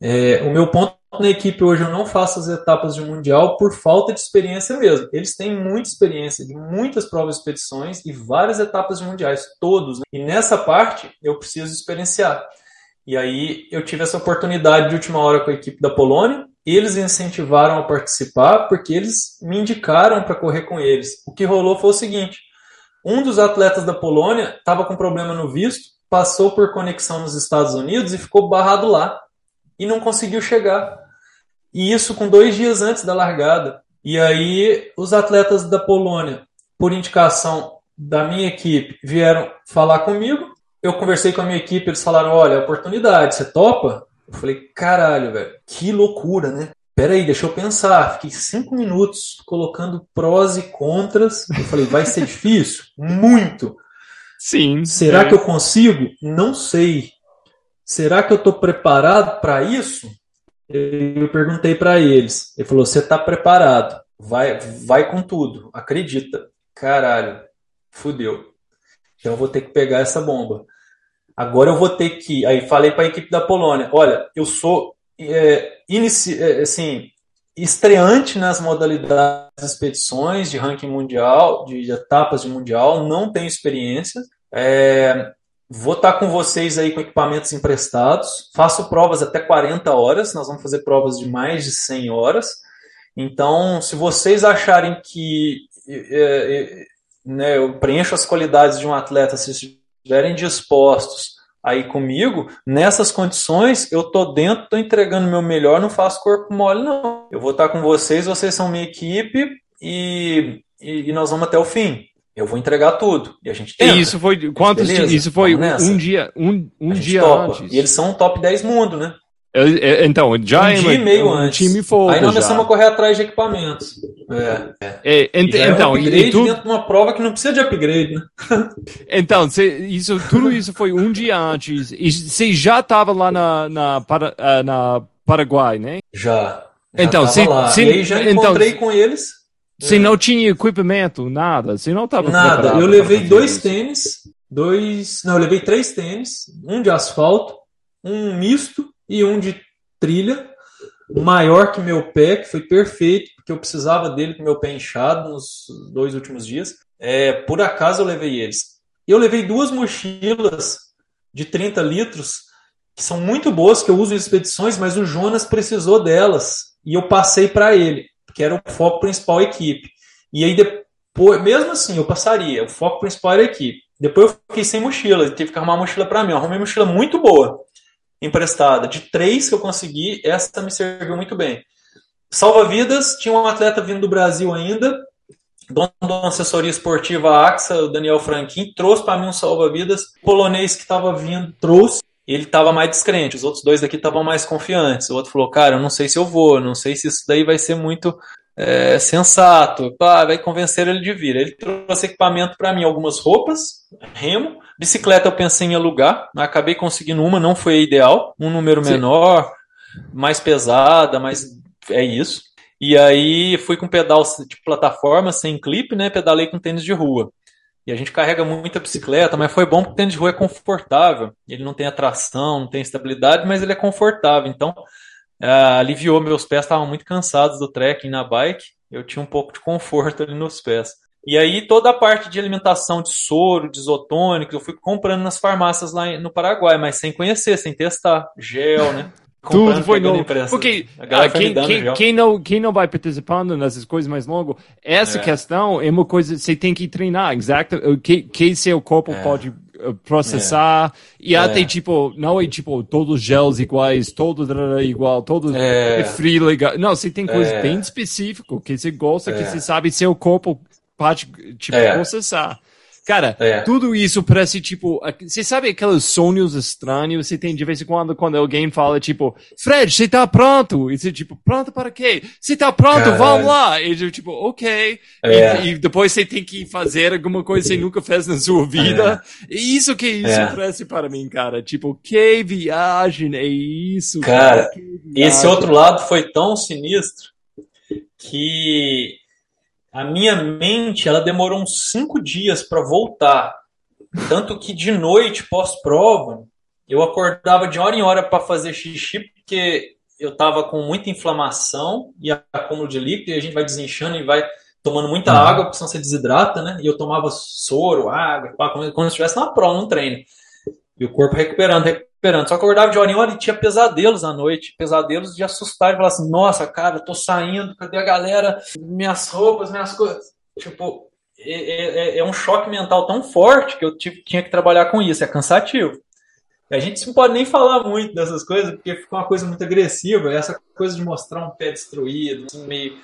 é, o meu ponto na equipe hoje eu não faço as etapas de mundial por falta de experiência mesmo. Eles têm muita experiência de muitas provas de expedições e várias etapas de mundiais, todos. Né? E nessa parte eu preciso experienciar. E aí eu tive essa oportunidade de última hora com a equipe da Polônia. Eles incentivaram a participar porque eles me indicaram para correr com eles. O que rolou foi o seguinte: um dos atletas da Polônia estava com problema no visto, passou por conexão nos Estados Unidos e ficou barrado lá e não conseguiu chegar. E isso com dois dias antes da largada. E aí os atletas da Polônia, por indicação da minha equipe, vieram falar comigo. Eu conversei com a minha equipe, eles falaram: olha, oportunidade, você topa? Eu falei, caralho, velho, que loucura, né? Peraí, deixa eu pensar. Fiquei cinco minutos colocando prós e contras. Eu falei, vai ser difícil? Muito. Sim. Será é. que eu consigo? Não sei. Será que eu estou preparado para isso? Eu perguntei para eles. Ele falou: Você está preparado? Vai, vai com tudo. Acredita. Caralho, fudeu. Então eu vou ter que pegar essa bomba. Agora eu vou ter que. Aí falei para a equipe da Polônia: Olha, eu sou é, inici... É, assim, estreante nas modalidades de expedições de ranking mundial, de etapas de mundial, não tenho experiência. É, Vou estar com vocês aí com equipamentos emprestados. Faço provas até 40 horas. Nós vamos fazer provas de mais de 100 horas. Então, se vocês acharem que é, é, né, eu preencho as qualidades de um atleta, se estiverem dispostos aí comigo, nessas condições, eu tô dentro, tô entregando meu melhor, não faço corpo mole, não. Eu vou estar com vocês, vocês são minha equipe e, e, e nós vamos até o fim eu vou entregar tudo. E a gente tenta. E isso foi quantos Beleza, Isso foi um dia, um, um dia topa. antes. E eles são um top 10 mundo, né? É, é, então, já um é dia e meio um antes. time folga Aí nós começamos a correr atrás de equipamentos. É. é. é ent, então, é um upgrade tu... dentro de uma prova que não precisa de upgrade, né? então, cê, isso, tudo isso foi um dia antes. E você já estava lá na, na, uh, na Paraguai, né? Já. já então, se, se, e aí já então, encontrei então, com eles. Você não tinha equipamento, nada. Você não estava Nada. Eu levei dois isso. tênis, dois. Não, eu levei três tênis, um de asfalto, um misto e um de trilha, maior que meu pé, que foi perfeito, porque eu precisava dele com meu pé inchado nos dois últimos dias. É, por acaso eu levei eles. Eu levei duas mochilas de 30 litros, que são muito boas, que eu uso em expedições, mas o Jonas precisou delas. E eu passei para ele que era o foco principal da equipe. E aí depois, mesmo assim, eu passaria, o foco principal era a equipe. Depois eu fiquei sem mochila, tive que arrumar uma mochila para mim. Eu arrumei uma mochila muito boa, emprestada. De três que eu consegui, essa me serviu muito bem. Salva-vidas, tinha um atleta vindo do Brasil ainda, dono da assessoria esportiva AXA, o Daniel Franquin, trouxe para mim um salva-vidas. polonês que estava vindo trouxe ele estava mais descrente, os outros dois daqui estavam mais confiantes. O outro falou, cara, eu não sei se eu vou, não sei se isso daí vai ser muito é, sensato. Pá, vai convencer ele de vir. Ele trouxe equipamento para mim, algumas roupas, remo, bicicleta eu pensei em alugar, acabei conseguindo uma, não foi ideal, um número Sim. menor, mais pesada, mas é isso. E aí fui com pedal de plataforma, sem clipe, né? Pedalei com tênis de rua. E a gente carrega muita bicicleta, mas foi bom porque o tênis de rua é confortável. Ele não tem atração, não tem estabilidade, mas ele é confortável. Então, uh, aliviou. Meus pés estavam muito cansados do trekking na bike. Eu tinha um pouco de conforto ali nos pés. E aí, toda a parte de alimentação de soro, de isotônicos, eu fui comprando nas farmácias lá no Paraguai, mas sem conhecer, sem testar. Gel, né? Tudo foi novo. Porque ah, quem, quem, quem, não, quem não vai participando nessas coisas mais longas, essa é. questão é uma coisa você tem que treinar, exato. O que, que seu corpo é. pode processar. É. E até é. tipo, não é tipo todos os gels iguais, todo igual, todo é, é frio legal. Não, você tem coisas é. bem específicas que você gosta, que você sabe seu corpo pode tipo, processar. Cara, é. tudo isso parece tipo. Você sabe aqueles sonhos estranhos você tem de vez em quando quando alguém fala tipo, Fred, você tá pronto? E você tipo, pronto para quê? Você tá pronto, Caralho. vamos lá. E eu tipo, ok. É. E, e, depois você tem que fazer alguma coisa que você nunca fez na sua vida. É. E isso que isso é. parece para mim, cara. Tipo, que viagem é isso? Cara, esse outro lado foi tão sinistro que a minha mente ela demorou uns cinco dias para voltar. Tanto que de noite, pós-prova, eu acordava de hora em hora para fazer xixi, porque eu estava com muita inflamação e acúmulo de líquido, e a gente vai desinchando e vai tomando muita uhum. água, porque senão você desidrata, né? E eu tomava soro, água, como se estivesse na prova, num treino. E o corpo recuperando, recuperando. Só que acordava de hora em hora e tinha pesadelos à noite. Pesadelos de assustar e falar assim: nossa, cara, tô saindo, cadê a galera? Minhas roupas, minhas coisas. Tipo, é, é, é, é um choque mental tão forte que eu tive, tinha que trabalhar com isso. É cansativo. A gente não pode nem falar muito dessas coisas, porque fica uma coisa muito agressiva. Essa coisa de mostrar um pé destruído, assim, meio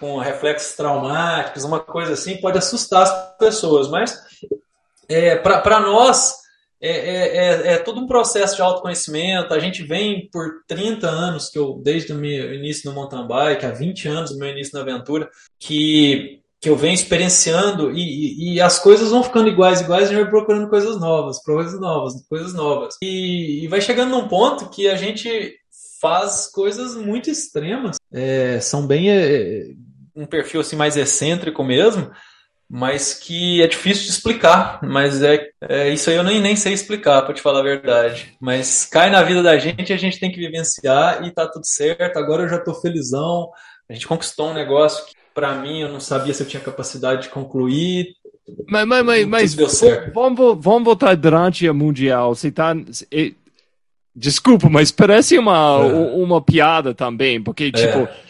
com reflexos traumáticos, uma coisa assim, pode assustar as pessoas. Mas é, para nós é, é, é, é, todo um processo de autoconhecimento. A gente vem por 30 anos, que eu, desde o meu início no mountain bike, há 20 anos meu início na aventura, que, que eu venho experienciando e, e, e as coisas vão ficando iguais, iguais, a gente vai procurando coisas novas, coisas novas, coisas novas. E, e vai chegando num ponto que a gente faz coisas muito extremas. É, são bem é, um perfil assim mais excêntrico mesmo, mas que é difícil de explicar. Mas é, é isso aí eu nem, nem sei explicar, para te falar a verdade. Mas cai na vida da gente, a gente tem que vivenciar e tá tudo certo. Agora eu já tô felizão. A gente conquistou um negócio que, para mim, eu não sabia se eu tinha capacidade de concluir. Mas, mas, mas, mas vamos, vamos voltar durante a Mundial. Você tá. Desculpa, mas parece uma, é. uma piada também, porque, tipo. É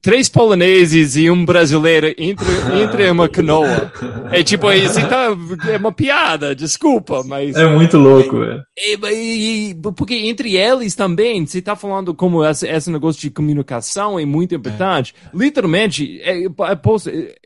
três poloneses e um brasileiro entre, entre uma canoa. É tipo, isso tá, é uma piada, desculpa, mas... É muito louco, é. é, é porque entre eles também, você tá falando como esse, esse negócio de comunicação é muito importante. É. Literalmente, é, é,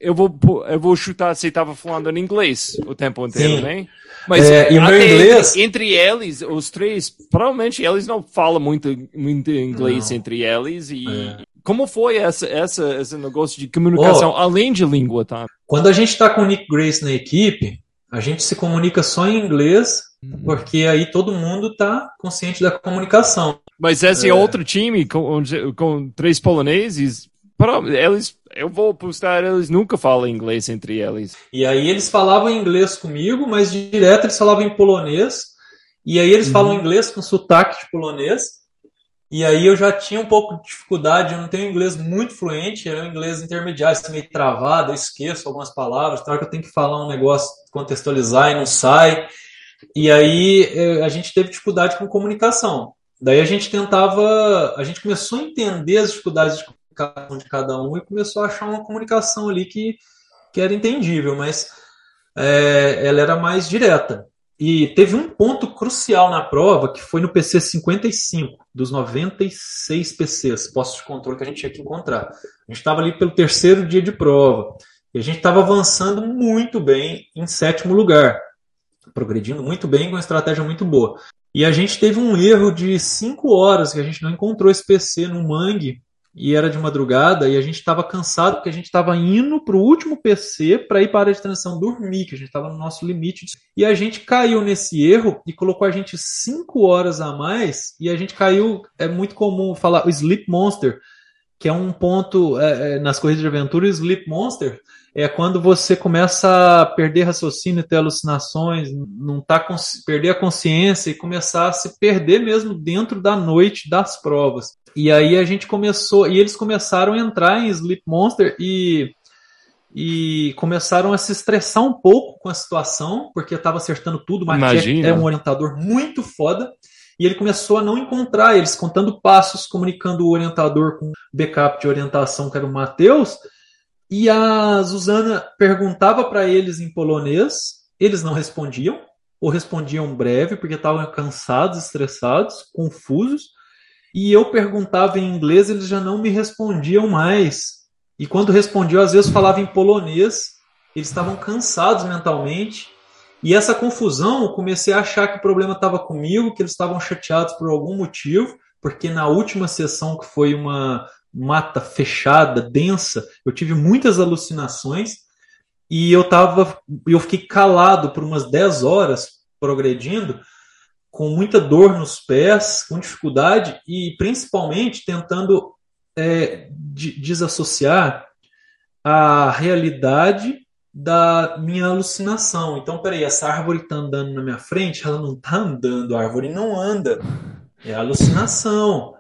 eu, vou, eu vou chutar, você tava falando em inglês o tempo inteiro, Sim. né? Mas é, e o meu inglês... entre eles, os três, provavelmente eles não falam muito, muito inglês não. entre eles e é. Como foi essa, essa, esse negócio de comunicação oh, além de língua, tá? Quando a gente está com o Nick Grace na equipe, a gente se comunica só em inglês, uhum. porque aí todo mundo está consciente da comunicação. Mas esse é. outro time com, com três poloneses, eles, eu vou postar, eles nunca falam inglês entre eles. E aí eles falavam inglês comigo, mas direto eles falavam em polonês. E aí eles uhum. falam inglês com sotaque de polonês. E aí eu já tinha um pouco de dificuldade, eu não tenho inglês muito fluente, é um inglês intermediário, assim, meio travado, eu esqueço algumas palavras, claro que eu tenho que falar um negócio, contextualizar e não sai. E aí eh, a gente teve dificuldade com comunicação. Daí a gente tentava, a gente começou a entender as dificuldades de comunicação de cada um e começou a achar uma comunicação ali que, que era entendível, mas é, ela era mais direta. E teve um ponto crucial na prova, que foi no PC 55, dos 96 PCs, postos de controle que a gente tinha que encontrar. A gente estava ali pelo terceiro dia de prova. E a gente estava avançando muito bem em sétimo lugar. Progredindo muito bem, com uma estratégia muito boa. E a gente teve um erro de 5 horas que a gente não encontrou esse PC no Mangue e era de madrugada e a gente estava cansado porque a gente estava indo para o último PC para ir para a área de transição dormir, que a gente estava no nosso limite. E a gente caiu nesse erro e colocou a gente cinco horas a mais e a gente caiu, é muito comum falar o Sleep Monster, que é um ponto é, é, nas corridas de aventura, o Sleep Monster é quando você começa a perder raciocínio, ter alucinações, não tá perder a consciência e começar a se perder mesmo dentro da noite das provas. E aí a gente começou, e eles começaram a entrar em Sleep Monster e e começaram a se estressar um pouco com a situação, porque estava acertando tudo, mas é um orientador muito foda. E ele começou a não encontrar eles, contando passos, comunicando o orientador com backup de orientação, que era o Matheus, e a Zuzana perguntava para eles em polonês, eles não respondiam, ou respondiam breve, porque estavam cansados, estressados, confusos. E eu perguntava em inglês, eles já não me respondiam mais. E quando respondiam, às vezes falava em polonês, eles estavam cansados mentalmente. E essa confusão, eu comecei a achar que o problema estava comigo, que eles estavam chateados por algum motivo, porque na última sessão, que foi uma mata fechada, densa, eu tive muitas alucinações e eu tava, eu fiquei calado por umas 10 horas progredindo, com muita dor nos pés, com dificuldade e principalmente tentando é, de, desassociar a realidade da minha alucinação. Então, peraí, essa árvore está andando na minha frente, ela não está andando, a árvore não anda. É alucinação.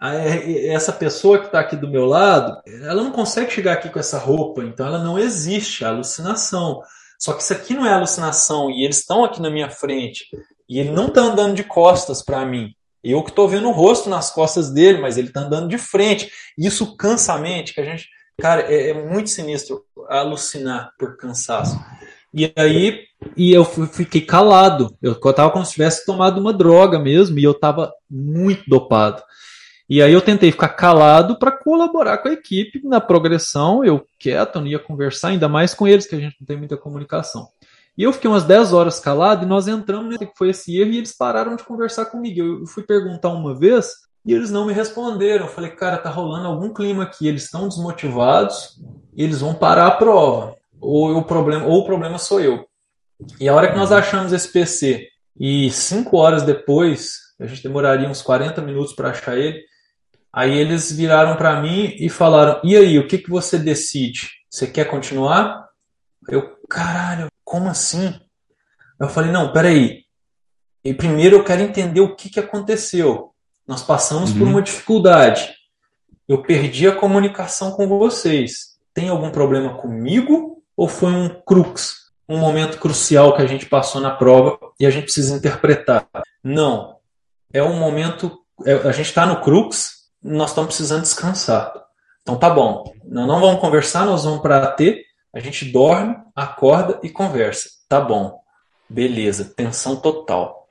Essa pessoa que está aqui do meu lado, ela não consegue chegar aqui com essa roupa, então ela não existe, é alucinação. Só que isso aqui não é alucinação e eles estão aqui na minha frente e ele não está andando de costas para mim. Eu que estou vendo o rosto nas costas dele, mas ele está andando de frente. Isso cansa a mente, que a gente. Cara, é, é muito sinistro alucinar por cansaço. E aí e eu fiquei calado. Eu estava como se tivesse tomado uma droga mesmo, e eu estava muito dopado. E aí eu tentei ficar calado para colaborar com a equipe na progressão, eu quieto, não ia conversar, ainda mais com eles, que a gente não tem muita comunicação. E eu fiquei umas 10 horas calado e nós entramos que foi esse erro e eles pararam de conversar comigo. Eu fui perguntar uma vez e eles não me responderam. Eu falei, cara, tá rolando algum clima aqui, eles estão desmotivados, eles vão parar a prova. Ou o problema, ou o problema sou eu. E a hora que nós achamos esse PC e cinco horas depois, a gente demoraria uns 40 minutos para achar ele, aí eles viraram para mim e falaram: "E aí, o que que você decide? Você quer continuar?" Eu, caralho, como assim? Eu falei, não, peraí. E primeiro eu quero entender o que, que aconteceu. Nós passamos uhum. por uma dificuldade. Eu perdi a comunicação com vocês. Tem algum problema comigo ou foi um crux? Um momento crucial que a gente passou na prova e a gente precisa interpretar. Não. É um momento. É, a gente está no crux, nós estamos precisando descansar. Então tá bom. Nós não vamos conversar, nós vamos para AT a gente dorme, acorda e conversa. Tá bom. Beleza, tensão total.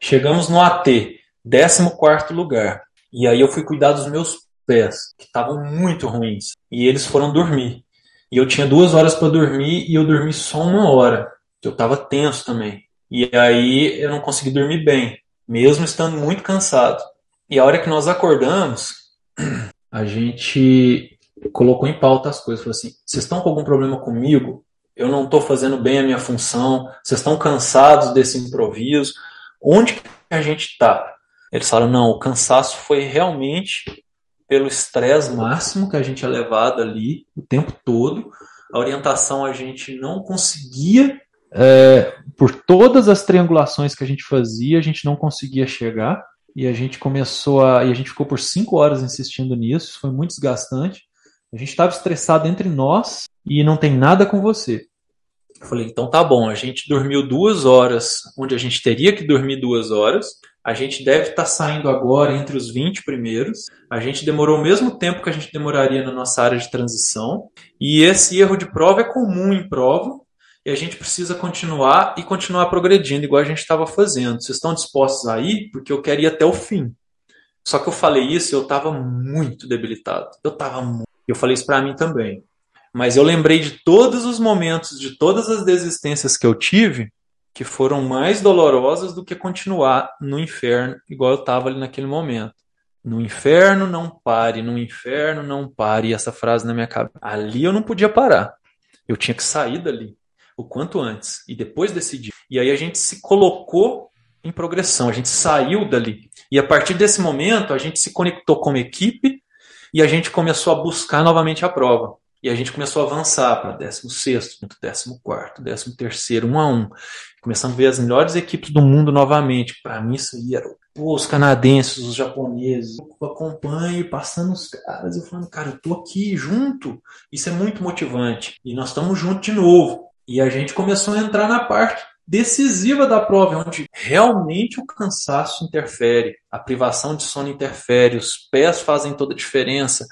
Chegamos no AT, 14 lugar. E aí eu fui cuidar dos meus pés, que estavam muito ruins. E eles foram dormir. E eu tinha duas horas para dormir e eu dormi só uma hora. Eu estava tenso também. E aí eu não consegui dormir bem, mesmo estando muito cansado. E a hora que nós acordamos, a gente colocou em pauta as coisas. Falou assim: vocês estão com algum problema comigo? Eu não estou fazendo bem a minha função? Vocês estão cansados desse improviso? Onde que a gente está? Eles falaram: não, o cansaço foi realmente pelo estresse máximo que a gente é levado ali o tempo todo. A orientação a gente não conseguia, é, por todas as triangulações que a gente fazia, a gente não conseguia chegar. E a gente começou a. E a gente ficou por cinco horas insistindo nisso, foi muito desgastante. A gente estava estressado entre nós e não tem nada com você. Eu falei, então tá bom, a gente dormiu duas horas, onde a gente teria que dormir duas horas. A gente deve estar tá saindo agora entre os 20 primeiros. A gente demorou o mesmo tempo que a gente demoraria na nossa área de transição. E esse erro de prova é comum em prova. E a gente precisa continuar e continuar progredindo, igual a gente estava fazendo. Vocês estão dispostos a ir? Porque eu quero ir até o fim. Só que eu falei isso eu estava muito debilitado. Eu estava muito eu falei isso para mim também. Mas eu lembrei de todos os momentos, de todas as desistências que eu tive, que foram mais dolorosas do que continuar no inferno, igual eu estava ali naquele momento. No inferno não pare, no inferno não pare. E essa frase na minha cabeça. Ali eu não podia parar. Eu tinha que sair dali o quanto antes e depois decidir. E aí a gente se colocou em progressão, a gente saiu dali. E a partir desse momento a gente se conectou como equipe e a gente começou a buscar novamente a prova. E a gente começou a avançar para 16, 14, 13, um a um. Começamos a ver as melhores equipes do mundo novamente. Para mim, isso aí era pô, os canadenses, os japoneses. Eu acompanho, passando os caras, eu falando, cara, eu tô aqui junto. Isso é muito motivante. E nós estamos juntos de novo. E a gente começou a entrar na parte decisiva da prova, onde realmente o cansaço interfere, a privação de sono interfere, os pés fazem toda a diferença.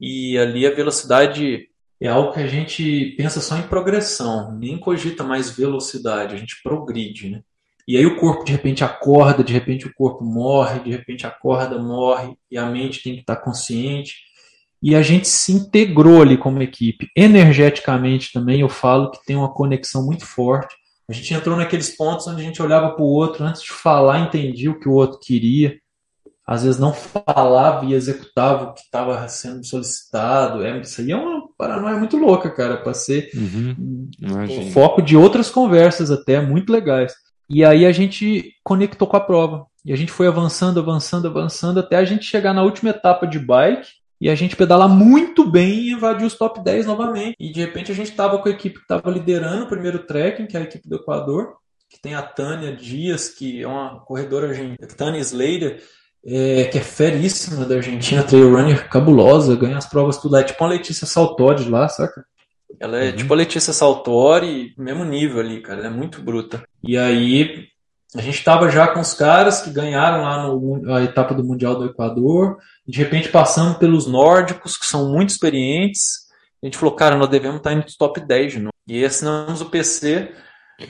E ali a velocidade é algo que a gente pensa só em progressão, nem cogita mais velocidade, a gente progride, né? E aí o corpo de repente acorda, de repente o corpo morre, de repente acorda, morre, e a mente tem que estar consciente. E a gente se integrou ali como equipe. Energeticamente também, eu falo que tem uma conexão muito forte. A gente entrou naqueles pontos onde a gente olhava para o outro, antes de falar, entendia o que o outro queria. Às vezes não falava e executava o que estava sendo solicitado. É, isso aí é uma paranoia muito louca, cara, para ser uhum, o foco de outras conversas até, muito legais. E aí a gente conectou com a prova. E a gente foi avançando, avançando, avançando, até a gente chegar na última etapa de bike, e a gente pedalar muito bem e invadir os top 10 novamente. E de repente a gente estava com a equipe que estava liderando o primeiro trekking, que é a equipe do Equador, que tem a Tânia Dias, que é uma corredora argentina, Tânia Slater, é, que é feríssima da Argentina, trail runner cabulosa, ganha as provas tudo lá. É tipo uma Letícia Saltori lá, saca? Ela é uhum. tipo a Letícia Saltori, mesmo nível ali, cara. Ela é muito bruta. E aí a gente estava já com os caras que ganharam lá no, a etapa do Mundial do Equador, de repente passando pelos nórdicos, que são muito experientes. A gente falou, cara, nós devemos estar no top 10 de novo. E assinamos o PC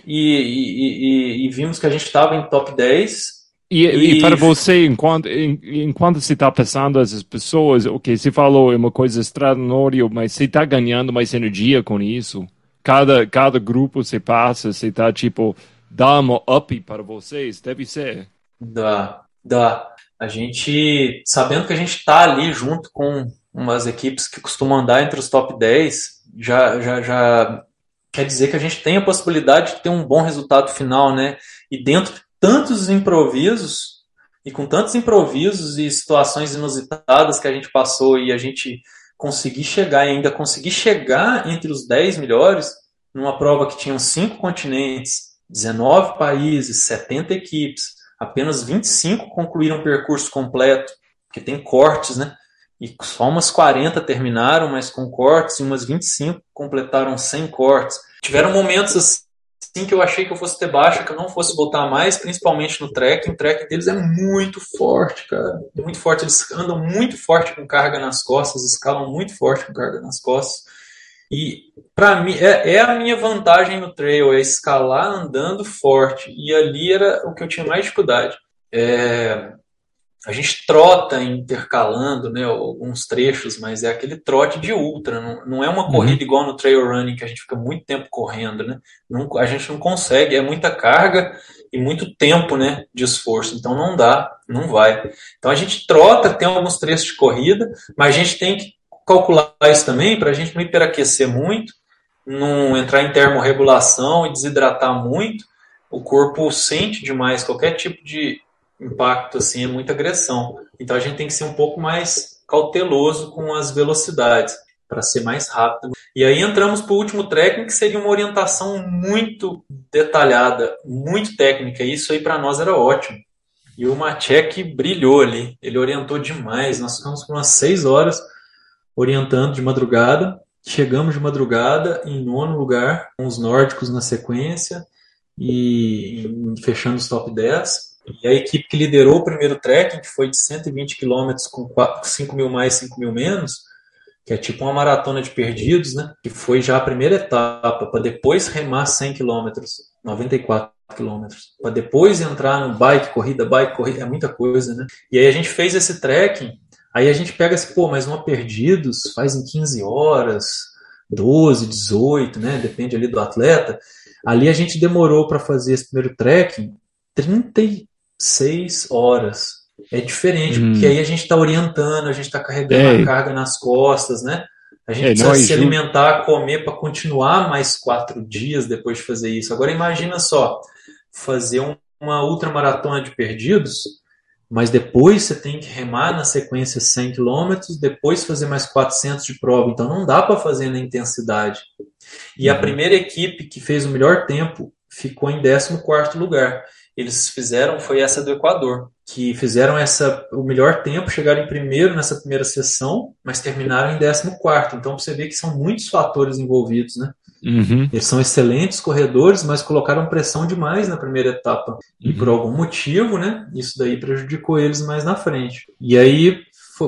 e, e, e, e vimos que a gente estava em top 10. E, para você, enquanto, enquanto você está pensando essas pessoas, ok, você falou é uma coisa extraordinária, mas você está ganhando mais energia com isso? Cada, cada grupo você passa, você está tipo dá uma up para vocês? Deve ser. Dá, dá. A gente, sabendo que a gente está ali junto com umas equipes que costumam andar entre os top 10, já, já, já quer dizer que a gente tem a possibilidade de ter um bom resultado final, né? E dentro de tantos improvisos, e com tantos improvisos e situações inusitadas que a gente passou e a gente conseguir chegar e ainda conseguir chegar entre os 10 melhores, numa prova que tinha cinco continentes, 19 países, 70 equipes, apenas 25 concluíram o percurso completo, porque tem cortes, né? E só umas 40 terminaram, mas com cortes, e umas 25 completaram sem cortes. Tiveram momentos assim que eu achei que eu fosse ter baixa, que eu não fosse voltar mais, principalmente no trekking. O trekking deles é muito forte, cara. Muito forte. Eles andam muito forte com carga nas costas, escalam muito forte com carga nas costas. E para mim é, é, a minha vantagem no trail, é escalar andando forte. E ali era o que eu tinha mais dificuldade. É, a gente trota intercalando né, alguns trechos, mas é aquele trote de ultra, não, não é uma uhum. corrida igual no trail running que a gente fica muito tempo correndo, né? Não, a gente não consegue, é muita carga e muito tempo né, de esforço, então não dá, não vai. Então a gente trota, tem alguns trechos de corrida, mas a gente tem que calcular isso também para a gente não hiperaquecer muito, não entrar em termorregulação e desidratar muito. O corpo sente demais qualquer tipo de impacto, assim, é muita agressão. Então a gente tem que ser um pouco mais cauteloso com as velocidades para ser mais rápido. E aí entramos para o último trekking, que seria uma orientação muito detalhada, muito técnica. Isso aí para nós era ótimo. E o Maciek brilhou ali, ele orientou demais. Nós ficamos por umas seis horas orientando de madrugada. Chegamos de madrugada em nono lugar, com os nórdicos na sequência e fechando os top 10. E a equipe que liderou o primeiro trekking, que foi de 120 km com 5 mil mais, 5 mil menos, que é tipo uma maratona de perdidos, né? Que foi já a primeira etapa, para depois remar 100 km, 94 km, para depois entrar no bike, corrida, bike, corrida, é muita coisa, né? E aí a gente fez esse trekking Aí a gente pega assim, pô, mas uma perdidos faz em 15 horas, 12, 18, né? Depende ali do atleta. Ali a gente demorou para fazer esse primeiro trekking 36 horas. É diferente, hum. porque aí a gente está orientando, a gente está carregando é. a carga nas costas, né? A gente é, precisa se alimentar, comer para continuar mais quatro dias depois de fazer isso. Agora imagina só, fazer uma ultramaratona de perdidos mas depois você tem que remar na sequência 100 km, depois fazer mais 400 de prova, então não dá para fazer na intensidade. E a uhum. primeira equipe que fez o melhor tempo ficou em 14º lugar. Eles fizeram, foi essa do Equador, que fizeram essa o melhor tempo, chegaram em primeiro nessa primeira sessão, mas terminaram em 14º. Então você vê que são muitos fatores envolvidos, né? Uhum. Eles são excelentes corredores, mas colocaram pressão demais na primeira etapa. Uhum. E por algum motivo, né? Isso daí prejudicou eles mais na frente. E aí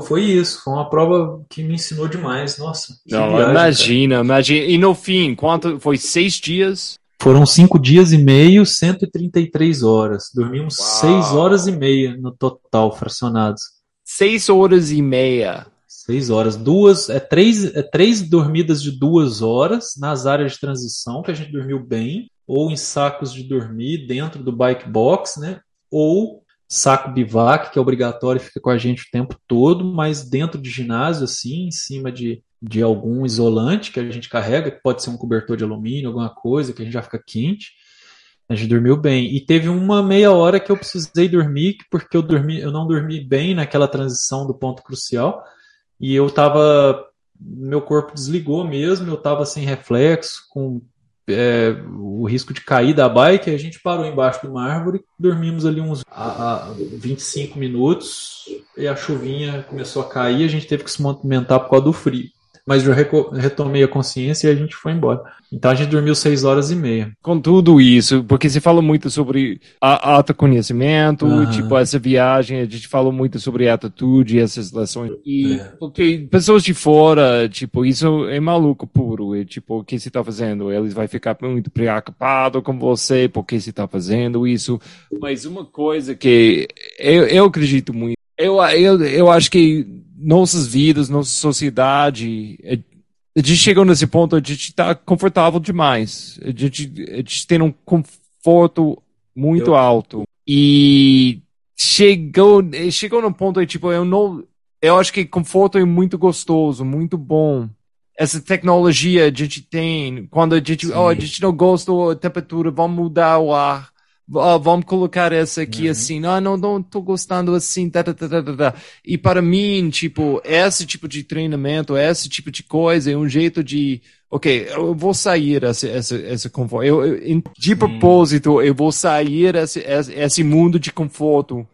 foi, isso. Foi uma prova que me ensinou demais. Nossa. Não, viagem, imagina, cara. imagina. E no fim, quanto foi seis dias? Foram cinco dias e meio, 133 horas. Dormimos Uau. seis horas e meia no total, fracionados. Seis horas e meia. Seis horas. Duas, é três, é três dormidas de duas horas nas áreas de transição, que a gente dormiu bem, ou em sacos de dormir dentro do bike box, né? Ou saco bivac, que é obrigatório e fica com a gente o tempo todo, mas dentro de ginásio, assim, em cima de, de algum isolante que a gente carrega, que pode ser um cobertor de alumínio, alguma coisa, que a gente já fica quente. A gente dormiu bem. E teve uma meia hora que eu precisei dormir, porque eu, dormi, eu não dormi bem naquela transição do ponto crucial. E eu tava. Meu corpo desligou mesmo, eu tava sem reflexo, com é, o risco de cair da bike, a gente parou embaixo de uma árvore, dormimos ali uns a, a 25 minutos e a chuvinha começou a cair, a gente teve que se movimentar por causa do frio mas eu retomei a consciência e a gente foi embora. Então a gente dormiu seis horas e meia. Com tudo isso, porque você fala muito sobre a, autoconhecimento, uhum. tipo, essa viagem, a gente falou muito sobre atitude, essas lições. E é. porque pessoas de fora, tipo, isso é maluco puro. E, tipo, o que você está fazendo? Eles vão ficar muito preocupados com você, porque você está fazendo isso. Mas uma coisa que eu, eu acredito muito, eu, eu, eu acho que nossas vidas, nossa sociedade, é, a gente chegou nesse ponto, a gente está confortável demais. A gente, a gente tem um conforto muito eu... alto. E chegou, chegou num ponto aí, tipo, eu não. Eu acho que conforto é muito gostoso, muito bom. Essa tecnologia a gente tem, quando a gente, oh, a gente não gosta da temperatura, vamos mudar o ar oh, vamos colocar essa aqui uhum. assim, ah, não, não tô gostando assim, tá, tá, tá, tá, tá. E para mim, tipo, esse tipo de treinamento, esse tipo de coisa é um jeito de, ok, eu vou sair esse, esse, esse conforto. Eu, eu, de propósito, eu vou sair esse, esse, esse mundo de conforto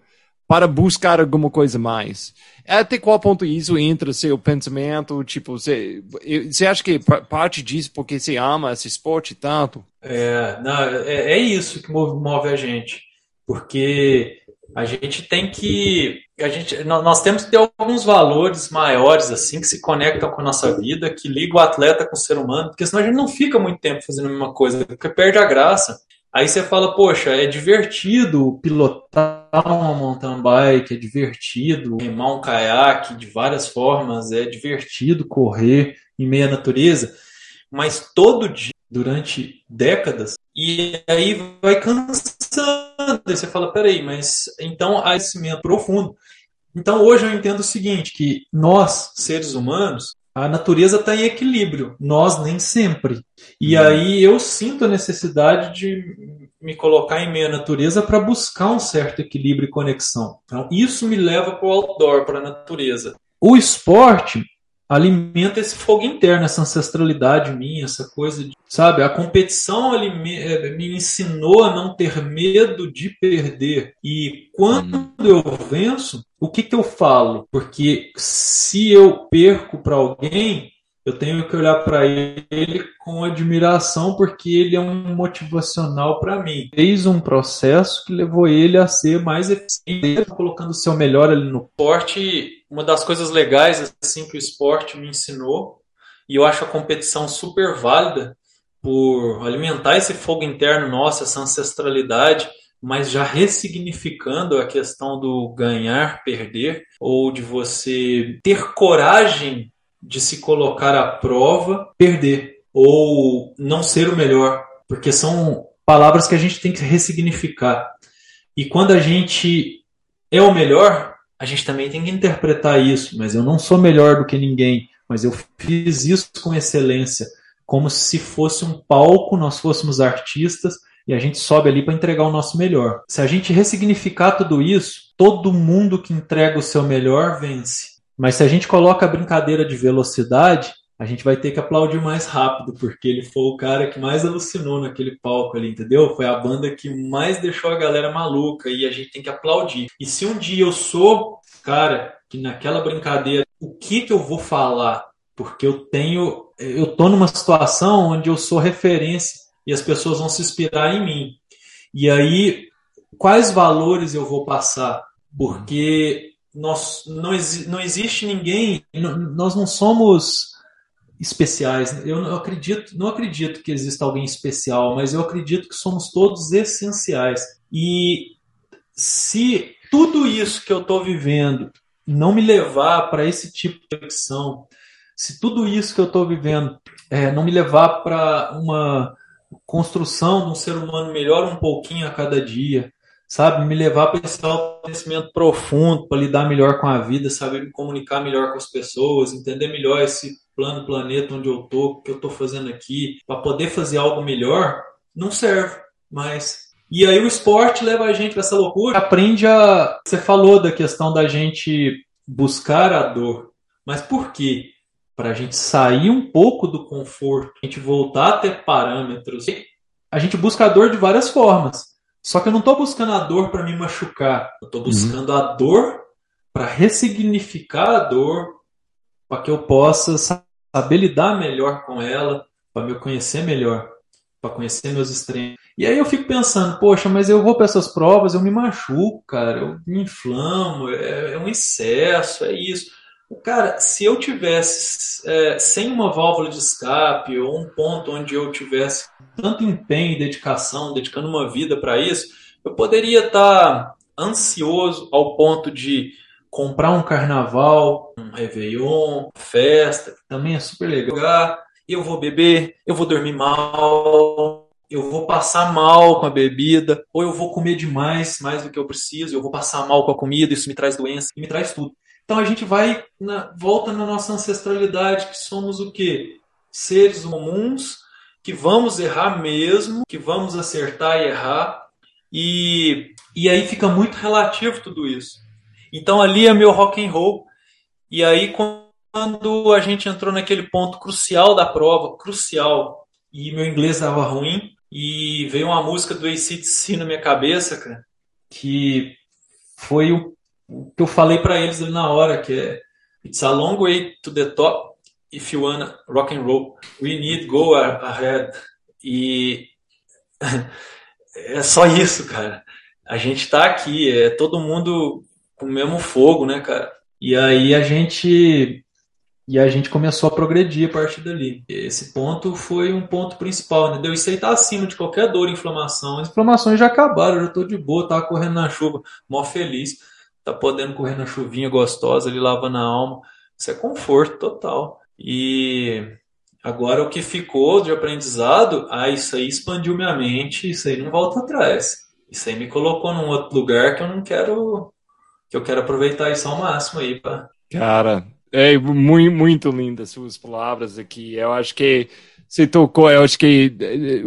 para buscar alguma coisa mais. Até qual ponto isso entra seu pensamento? Tipo, você, você acha que parte disso porque você ama esse esporte tanto? É, não, é, é isso que move, move a gente. Porque a gente tem que. A gente, nós temos que ter alguns valores maiores, assim, que se conectam com a nossa vida, que ligam o atleta com o ser humano, porque senão a gente não fica muito tempo fazendo a mesma coisa, porque perde a graça. Aí você fala, poxa, é divertido pilotar uma mountain bike, é divertido remar um caiaque de várias formas, é divertido correr em meia natureza, mas todo dia, durante décadas, e aí vai cansando. Aí você fala, peraí, mas então há esse profundo. Então hoje eu entendo o seguinte, que nós, seres humanos, a natureza está em equilíbrio, nós nem sempre. E hum. aí eu sinto a necessidade de me colocar em meio à natureza para buscar um certo equilíbrio e conexão. Então, isso me leva para o outdoor, para a natureza. O esporte alimenta esse fogo interno, essa ancestralidade minha, essa coisa de, sabe, a competição me, me ensinou a não ter medo de perder. E quando hum. eu venço, o que, que eu falo? Porque se eu perco para alguém, eu tenho que olhar para ele com admiração, porque ele é um motivacional para mim. Fez um processo que levou ele a ser mais eficiente, colocando o seu melhor ali no esporte. Uma das coisas legais assim que o esporte me ensinou, e eu acho a competição super válida por alimentar esse fogo interno nosso, essa ancestralidade mas já ressignificando a questão do ganhar, perder, ou de você ter coragem de se colocar à prova, perder, ou não ser o melhor, porque são palavras que a gente tem que ressignificar. E quando a gente é o melhor, a gente também tem que interpretar isso, mas eu não sou melhor do que ninguém, mas eu fiz isso com excelência, como se fosse um palco, nós fôssemos artistas e a gente sobe ali para entregar o nosso melhor. Se a gente ressignificar tudo isso, todo mundo que entrega o seu melhor vence. Mas se a gente coloca a brincadeira de velocidade, a gente vai ter que aplaudir mais rápido, porque ele foi o cara que mais alucinou naquele palco ali, entendeu? Foi a banda que mais deixou a galera maluca e a gente tem que aplaudir. E se um dia eu sou, cara, que naquela brincadeira, o que que eu vou falar? Porque eu tenho, eu tô numa situação onde eu sou referência e as pessoas vão se inspirar em mim. E aí, quais valores eu vou passar? Porque nós, não, não existe ninguém, nós não somos especiais. Eu não acredito, não acredito que exista alguém especial, mas eu acredito que somos todos essenciais. E se tudo isso que eu estou vivendo não me levar para esse tipo de reflexão, se tudo isso que eu estou vivendo é, não me levar para uma construção de um ser humano melhor um pouquinho a cada dia, sabe? Me levar para esse conhecimento profundo, para lidar melhor com a vida, saber me comunicar melhor com as pessoas, entender melhor esse plano, planeta onde eu tô, o que eu tô fazendo aqui, para poder fazer algo melhor, não serve mais. E aí o esporte leva a gente para essa loucura. Aprende a. Você falou da questão da gente buscar a dor. Mas por quê? Para a gente sair um pouco do conforto, a gente voltar a ter parâmetros. A gente busca a dor de várias formas. Só que eu não estou buscando a dor para me machucar. Eu estou buscando uhum. a dor para ressignificar a dor, para que eu possa saber lidar melhor com ela, para me conhecer melhor, para conhecer meus extremos. E aí eu fico pensando, poxa, mas eu vou para essas provas, eu me machuco, cara, eu me inflamo, é, é um excesso, é isso. Cara, se eu tivesse é, sem uma válvula de escape ou um ponto onde eu tivesse tanto empenho e dedicação, dedicando uma vida para isso, eu poderia estar ansioso ao ponto de comprar um carnaval, um Réveillon, festa, também é super legal. Eu vou beber, eu vou dormir mal, eu vou passar mal com a bebida, ou eu vou comer demais, mais do que eu preciso, eu vou passar mal com a comida, isso me traz doença, me traz tudo. Então a gente vai, na, volta na nossa ancestralidade, que somos o quê? Seres comuns, que vamos errar mesmo, que vamos acertar e errar, e, e aí fica muito relativo tudo isso. Então ali é meu rock and roll. E aí quando a gente entrou naquele ponto crucial da prova, crucial, e meu inglês estava ruim, e veio uma música do ACDC na minha cabeça, cara, que foi o, que eu falei para eles ali na hora, que é It's a long way to the top if you wanna rock and roll. We need go ahead. E é só isso, cara. A gente tá aqui, é todo mundo com o mesmo fogo, né, cara? E aí a gente e a gente começou a progredir a partir dali. Esse ponto foi um ponto principal, entendeu? Isso aí tá acima de qualquer dor inflamação. As inflamações já acabaram, eu já tô de boa, tava correndo na chuva, mó feliz. Tá podendo correr na chuvinha gostosa ali, lavando a alma. Isso é conforto total. E agora o que ficou de aprendizado, ah, isso aí expandiu minha mente, isso aí não volta atrás. Isso aí me colocou num outro lugar que eu não quero que eu quero aproveitar isso ao máximo aí, pá. Cara, é muito, muito lindas suas palavras aqui. Eu acho que você tocou, eu acho que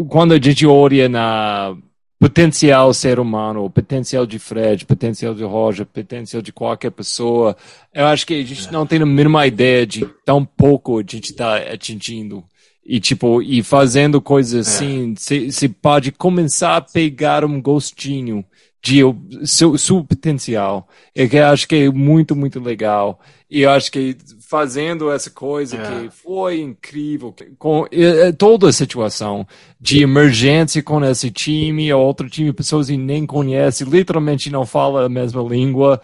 quando a gente olha na potencial ser humano, o potencial de Fred, potencial de Roger, potencial de qualquer pessoa, eu acho que a gente é. não tem a mínima ideia de tão pouco a gente está atingindo. E tipo, e fazendo coisas é. assim, você pode começar a pegar um gostinho de seu, seu potencial. Eu acho que é muito, muito legal. E eu acho que fazendo essa coisa é. que foi incrível, com toda a situação de emergência com esse time, outro time, pessoas que nem conhecem, literalmente não falam a mesma língua.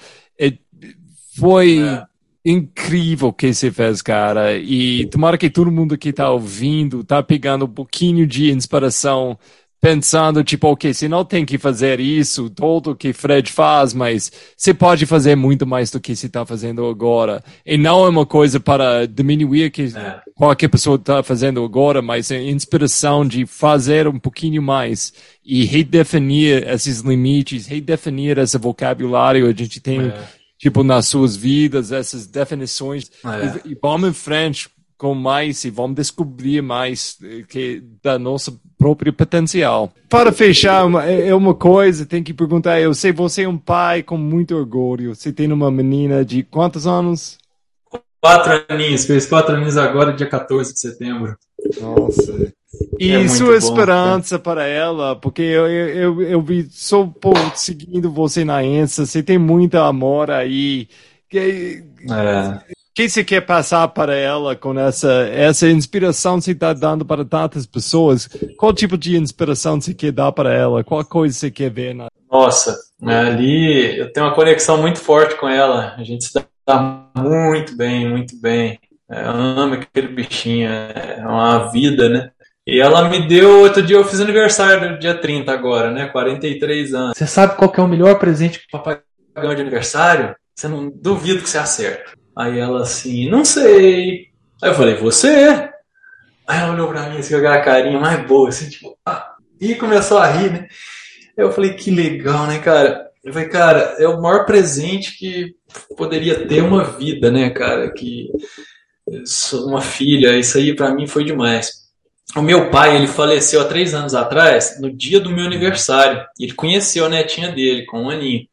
foi é. incrível que você fez, cara. E tomara que todo mundo que está ouvindo está pegando um pouquinho de inspiração pensando, tipo, ok, você não tem que fazer isso, todo o que Fred faz, mas você pode fazer muito mais do que você está fazendo agora. E não é uma coisa para diminuir que é. qualquer pessoa está fazendo agora, mas é inspiração de fazer um pouquinho mais e redefinir esses limites, redefinir esse vocabulário a gente tem, é. tipo, nas suas vidas, essas definições. É. E, e vamos em frente com mais e vamos descobrir mais eh, que da nossa próprio potencial. Para fechar, é, é uma coisa, tem que perguntar, eu sei você é um pai com muito orgulho. Você tem uma menina de quantos anos? Quatro aninhos, fez quatro aninhos agora, dia 14 de setembro. Nossa. E é sua bom, esperança para ela, porque eu, eu, eu, vi, sou pô, seguindo você na Ensa, você tem muito amor aí. Que, é que você quer passar para ela com essa, essa inspiração que você está dando para tantas pessoas? Qual tipo de inspiração você quer dar para ela? Qual coisa você quer ver? Na... Nossa, ali eu tenho uma conexão muito forte com ela. A gente se dá muito bem, muito bem. É, ama aquele bichinho, é uma vida, né? E ela me deu, outro dia eu fiz aniversário, dia 30 agora, né? 43 anos. Você sabe qual que é o melhor presente que o papai ganhou de aniversário? Você não duvido que você acerta. Aí ela assim, não sei. Aí eu falei, você? Aí ela olhou pra mim assim, com aquela carinha mais boa, assim, tipo, ah, e começou a rir, né? Aí eu falei, que legal, né, cara? Eu falei, cara, é o maior presente que poderia ter uma vida, né, cara? Que uma filha, isso aí para mim foi demais. O meu pai, ele faleceu há três anos atrás, no dia do meu aniversário. Ele conheceu a netinha dele, com um aninho.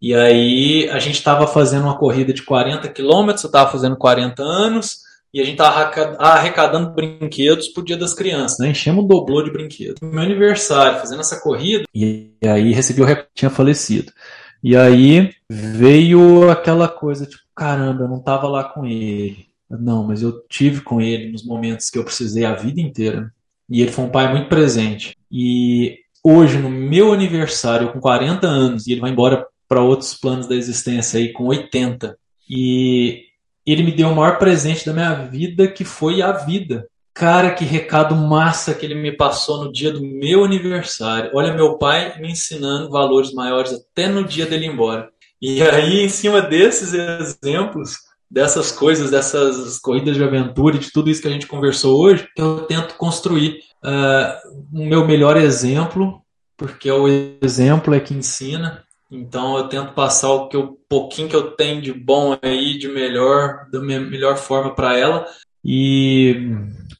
E aí a gente estava fazendo uma corrida de 40 quilômetros, eu estava fazendo 40 anos, e a gente estava arrecadando brinquedos pro Dia das Crianças, né? Enchemos o doblô de brinquedos. Meu aniversário, fazendo essa corrida, e aí recebi o recado tinha falecido. E aí veio aquela coisa, tipo, caramba, eu não estava lá com ele. Não, mas eu tive com ele nos momentos que eu precisei a vida inteira. E ele foi um pai muito presente. E hoje, no meu aniversário, com 40 anos, e ele vai embora para outros planos da existência aí com 80. E ele me deu o maior presente da minha vida, que foi a vida. Cara, que recado massa que ele me passou no dia do meu aniversário. Olha, meu pai me ensinando valores maiores até no dia dele ir embora. E aí, em cima desses exemplos, dessas coisas, dessas corridas de aventura e de tudo isso que a gente conversou hoje, eu tento construir uh, o meu melhor exemplo, porque o exemplo é que ensina, então eu tento passar o que eu, pouquinho que eu tenho de bom aí, de melhor, da minha melhor forma para ela e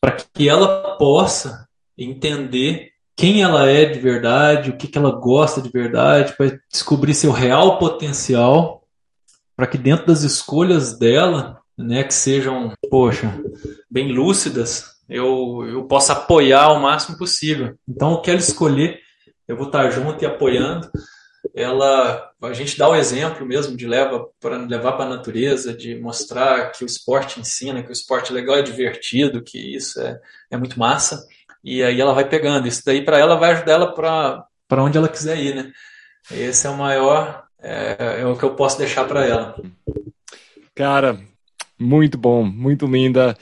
para que ela possa entender quem ela é de verdade, o que, que ela gosta de verdade, para descobrir seu real potencial, para que dentro das escolhas dela, né, que sejam, poxa, bem lúcidas, eu, eu possa apoiar o máximo possível. Então, o que ela escolher, eu vou estar junto e apoiando ela a gente dá o exemplo mesmo de leva para levar para a natureza, de mostrar que o esporte ensina, que o esporte é legal, é divertido, que isso é, é muito massa. E aí ela vai pegando. Isso daí para ela vai ajudar ela para onde ela quiser ir, né? Esse é o maior, é, é o que eu posso deixar para ela. Cara, muito bom, muito linda.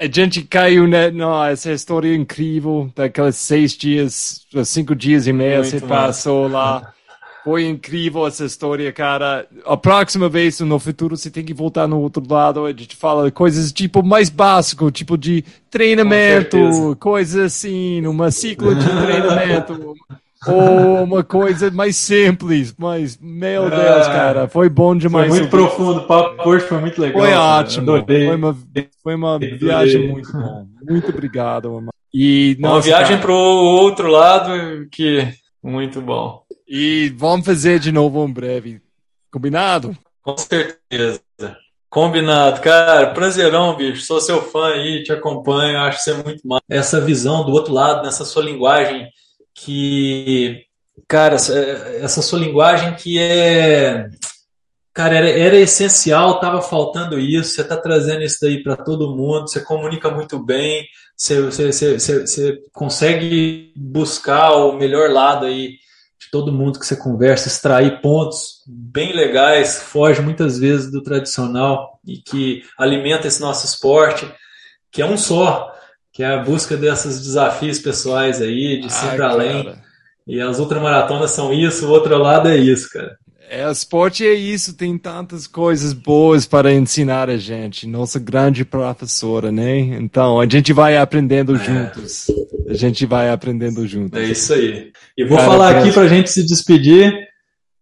A gente caiu né, essa história incrível daqueles seis dias, cinco dias e meio você passou lá. Foi incrível essa história, cara. A próxima vez, no futuro, você tem que voltar no outro lado. A gente fala coisas tipo mais básico, tipo de treinamento, coisas assim, uma ciclo de treinamento. ou uma coisa mais simples, mas, meu Deus, cara, foi bom demais. Foi muito profundo, o papo hoje foi muito legal. Foi ótimo. Foi uma, foi uma viagem muito bom. Muito obrigado. E, nossa, uma viagem para o outro lado que muito bom. E vamos fazer de novo em breve. Combinado? Com certeza. Combinado, cara. Prazerão, bicho. Sou seu fã aí, te acompanho. Acho que você é muito mal. Essa visão do outro lado, nessa sua linguagem que. Cara, essa sua linguagem que é. Cara, era, era essencial, tava faltando isso. Você tá trazendo isso daí para todo mundo. Você comunica muito bem. Você, você, você, você consegue buscar o melhor lado aí todo mundo que você conversa, extrair pontos bem legais, foge muitas vezes do tradicional e que alimenta esse nosso esporte, que é um só, que é a busca desses desafios pessoais aí, de sempre Ai, além. E as ultramaratonas são isso, o outro lado é isso, cara. É, esporte é isso, tem tantas coisas boas para ensinar a gente. Nossa grande professora, né? Então, a gente vai aprendendo é. juntos. A gente vai aprendendo juntos. É isso aí. E vou Cara, falar aqui para a gente se despedir.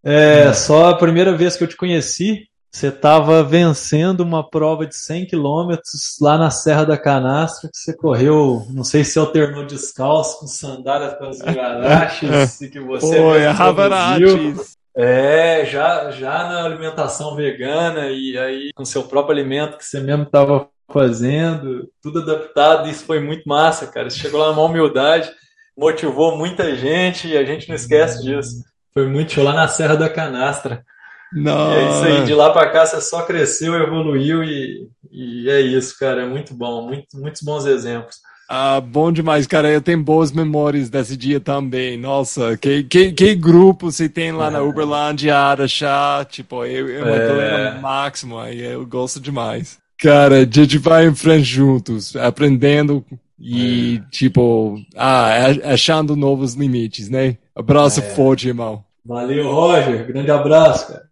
É hum. só a primeira vez que eu te conheci, você estava vencendo uma prova de 100 quilômetros lá na Serra da Canastra, que você correu, não sei se alternou descalço, com sandálias com as garaches, e que você Foi, Havaraches. É, já, já na alimentação vegana e aí com seu próprio alimento que você mesmo estava fazendo, tudo adaptado, isso foi muito massa, cara. Você chegou lá numa humildade, motivou muita gente e a gente não esquece disso. Foi muito show lá na Serra da Canastra. Não. é isso aí, de lá para cá você só cresceu, evoluiu e, e é isso, cara. É muito bom, muito, muitos bons exemplos. Ah, bom demais, cara. Eu tenho boas memórias desse dia também. Nossa, que, que, que grupo você tem lá é. na Uberlândia, Araxá, tipo, eu, eu é galera máxima, aí eu gosto demais. Cara, a gente vai em frente juntos, aprendendo e, é. tipo, ah, achando novos limites, né? Abraço é. forte, irmão. Valeu, Roger. Grande abraço, cara.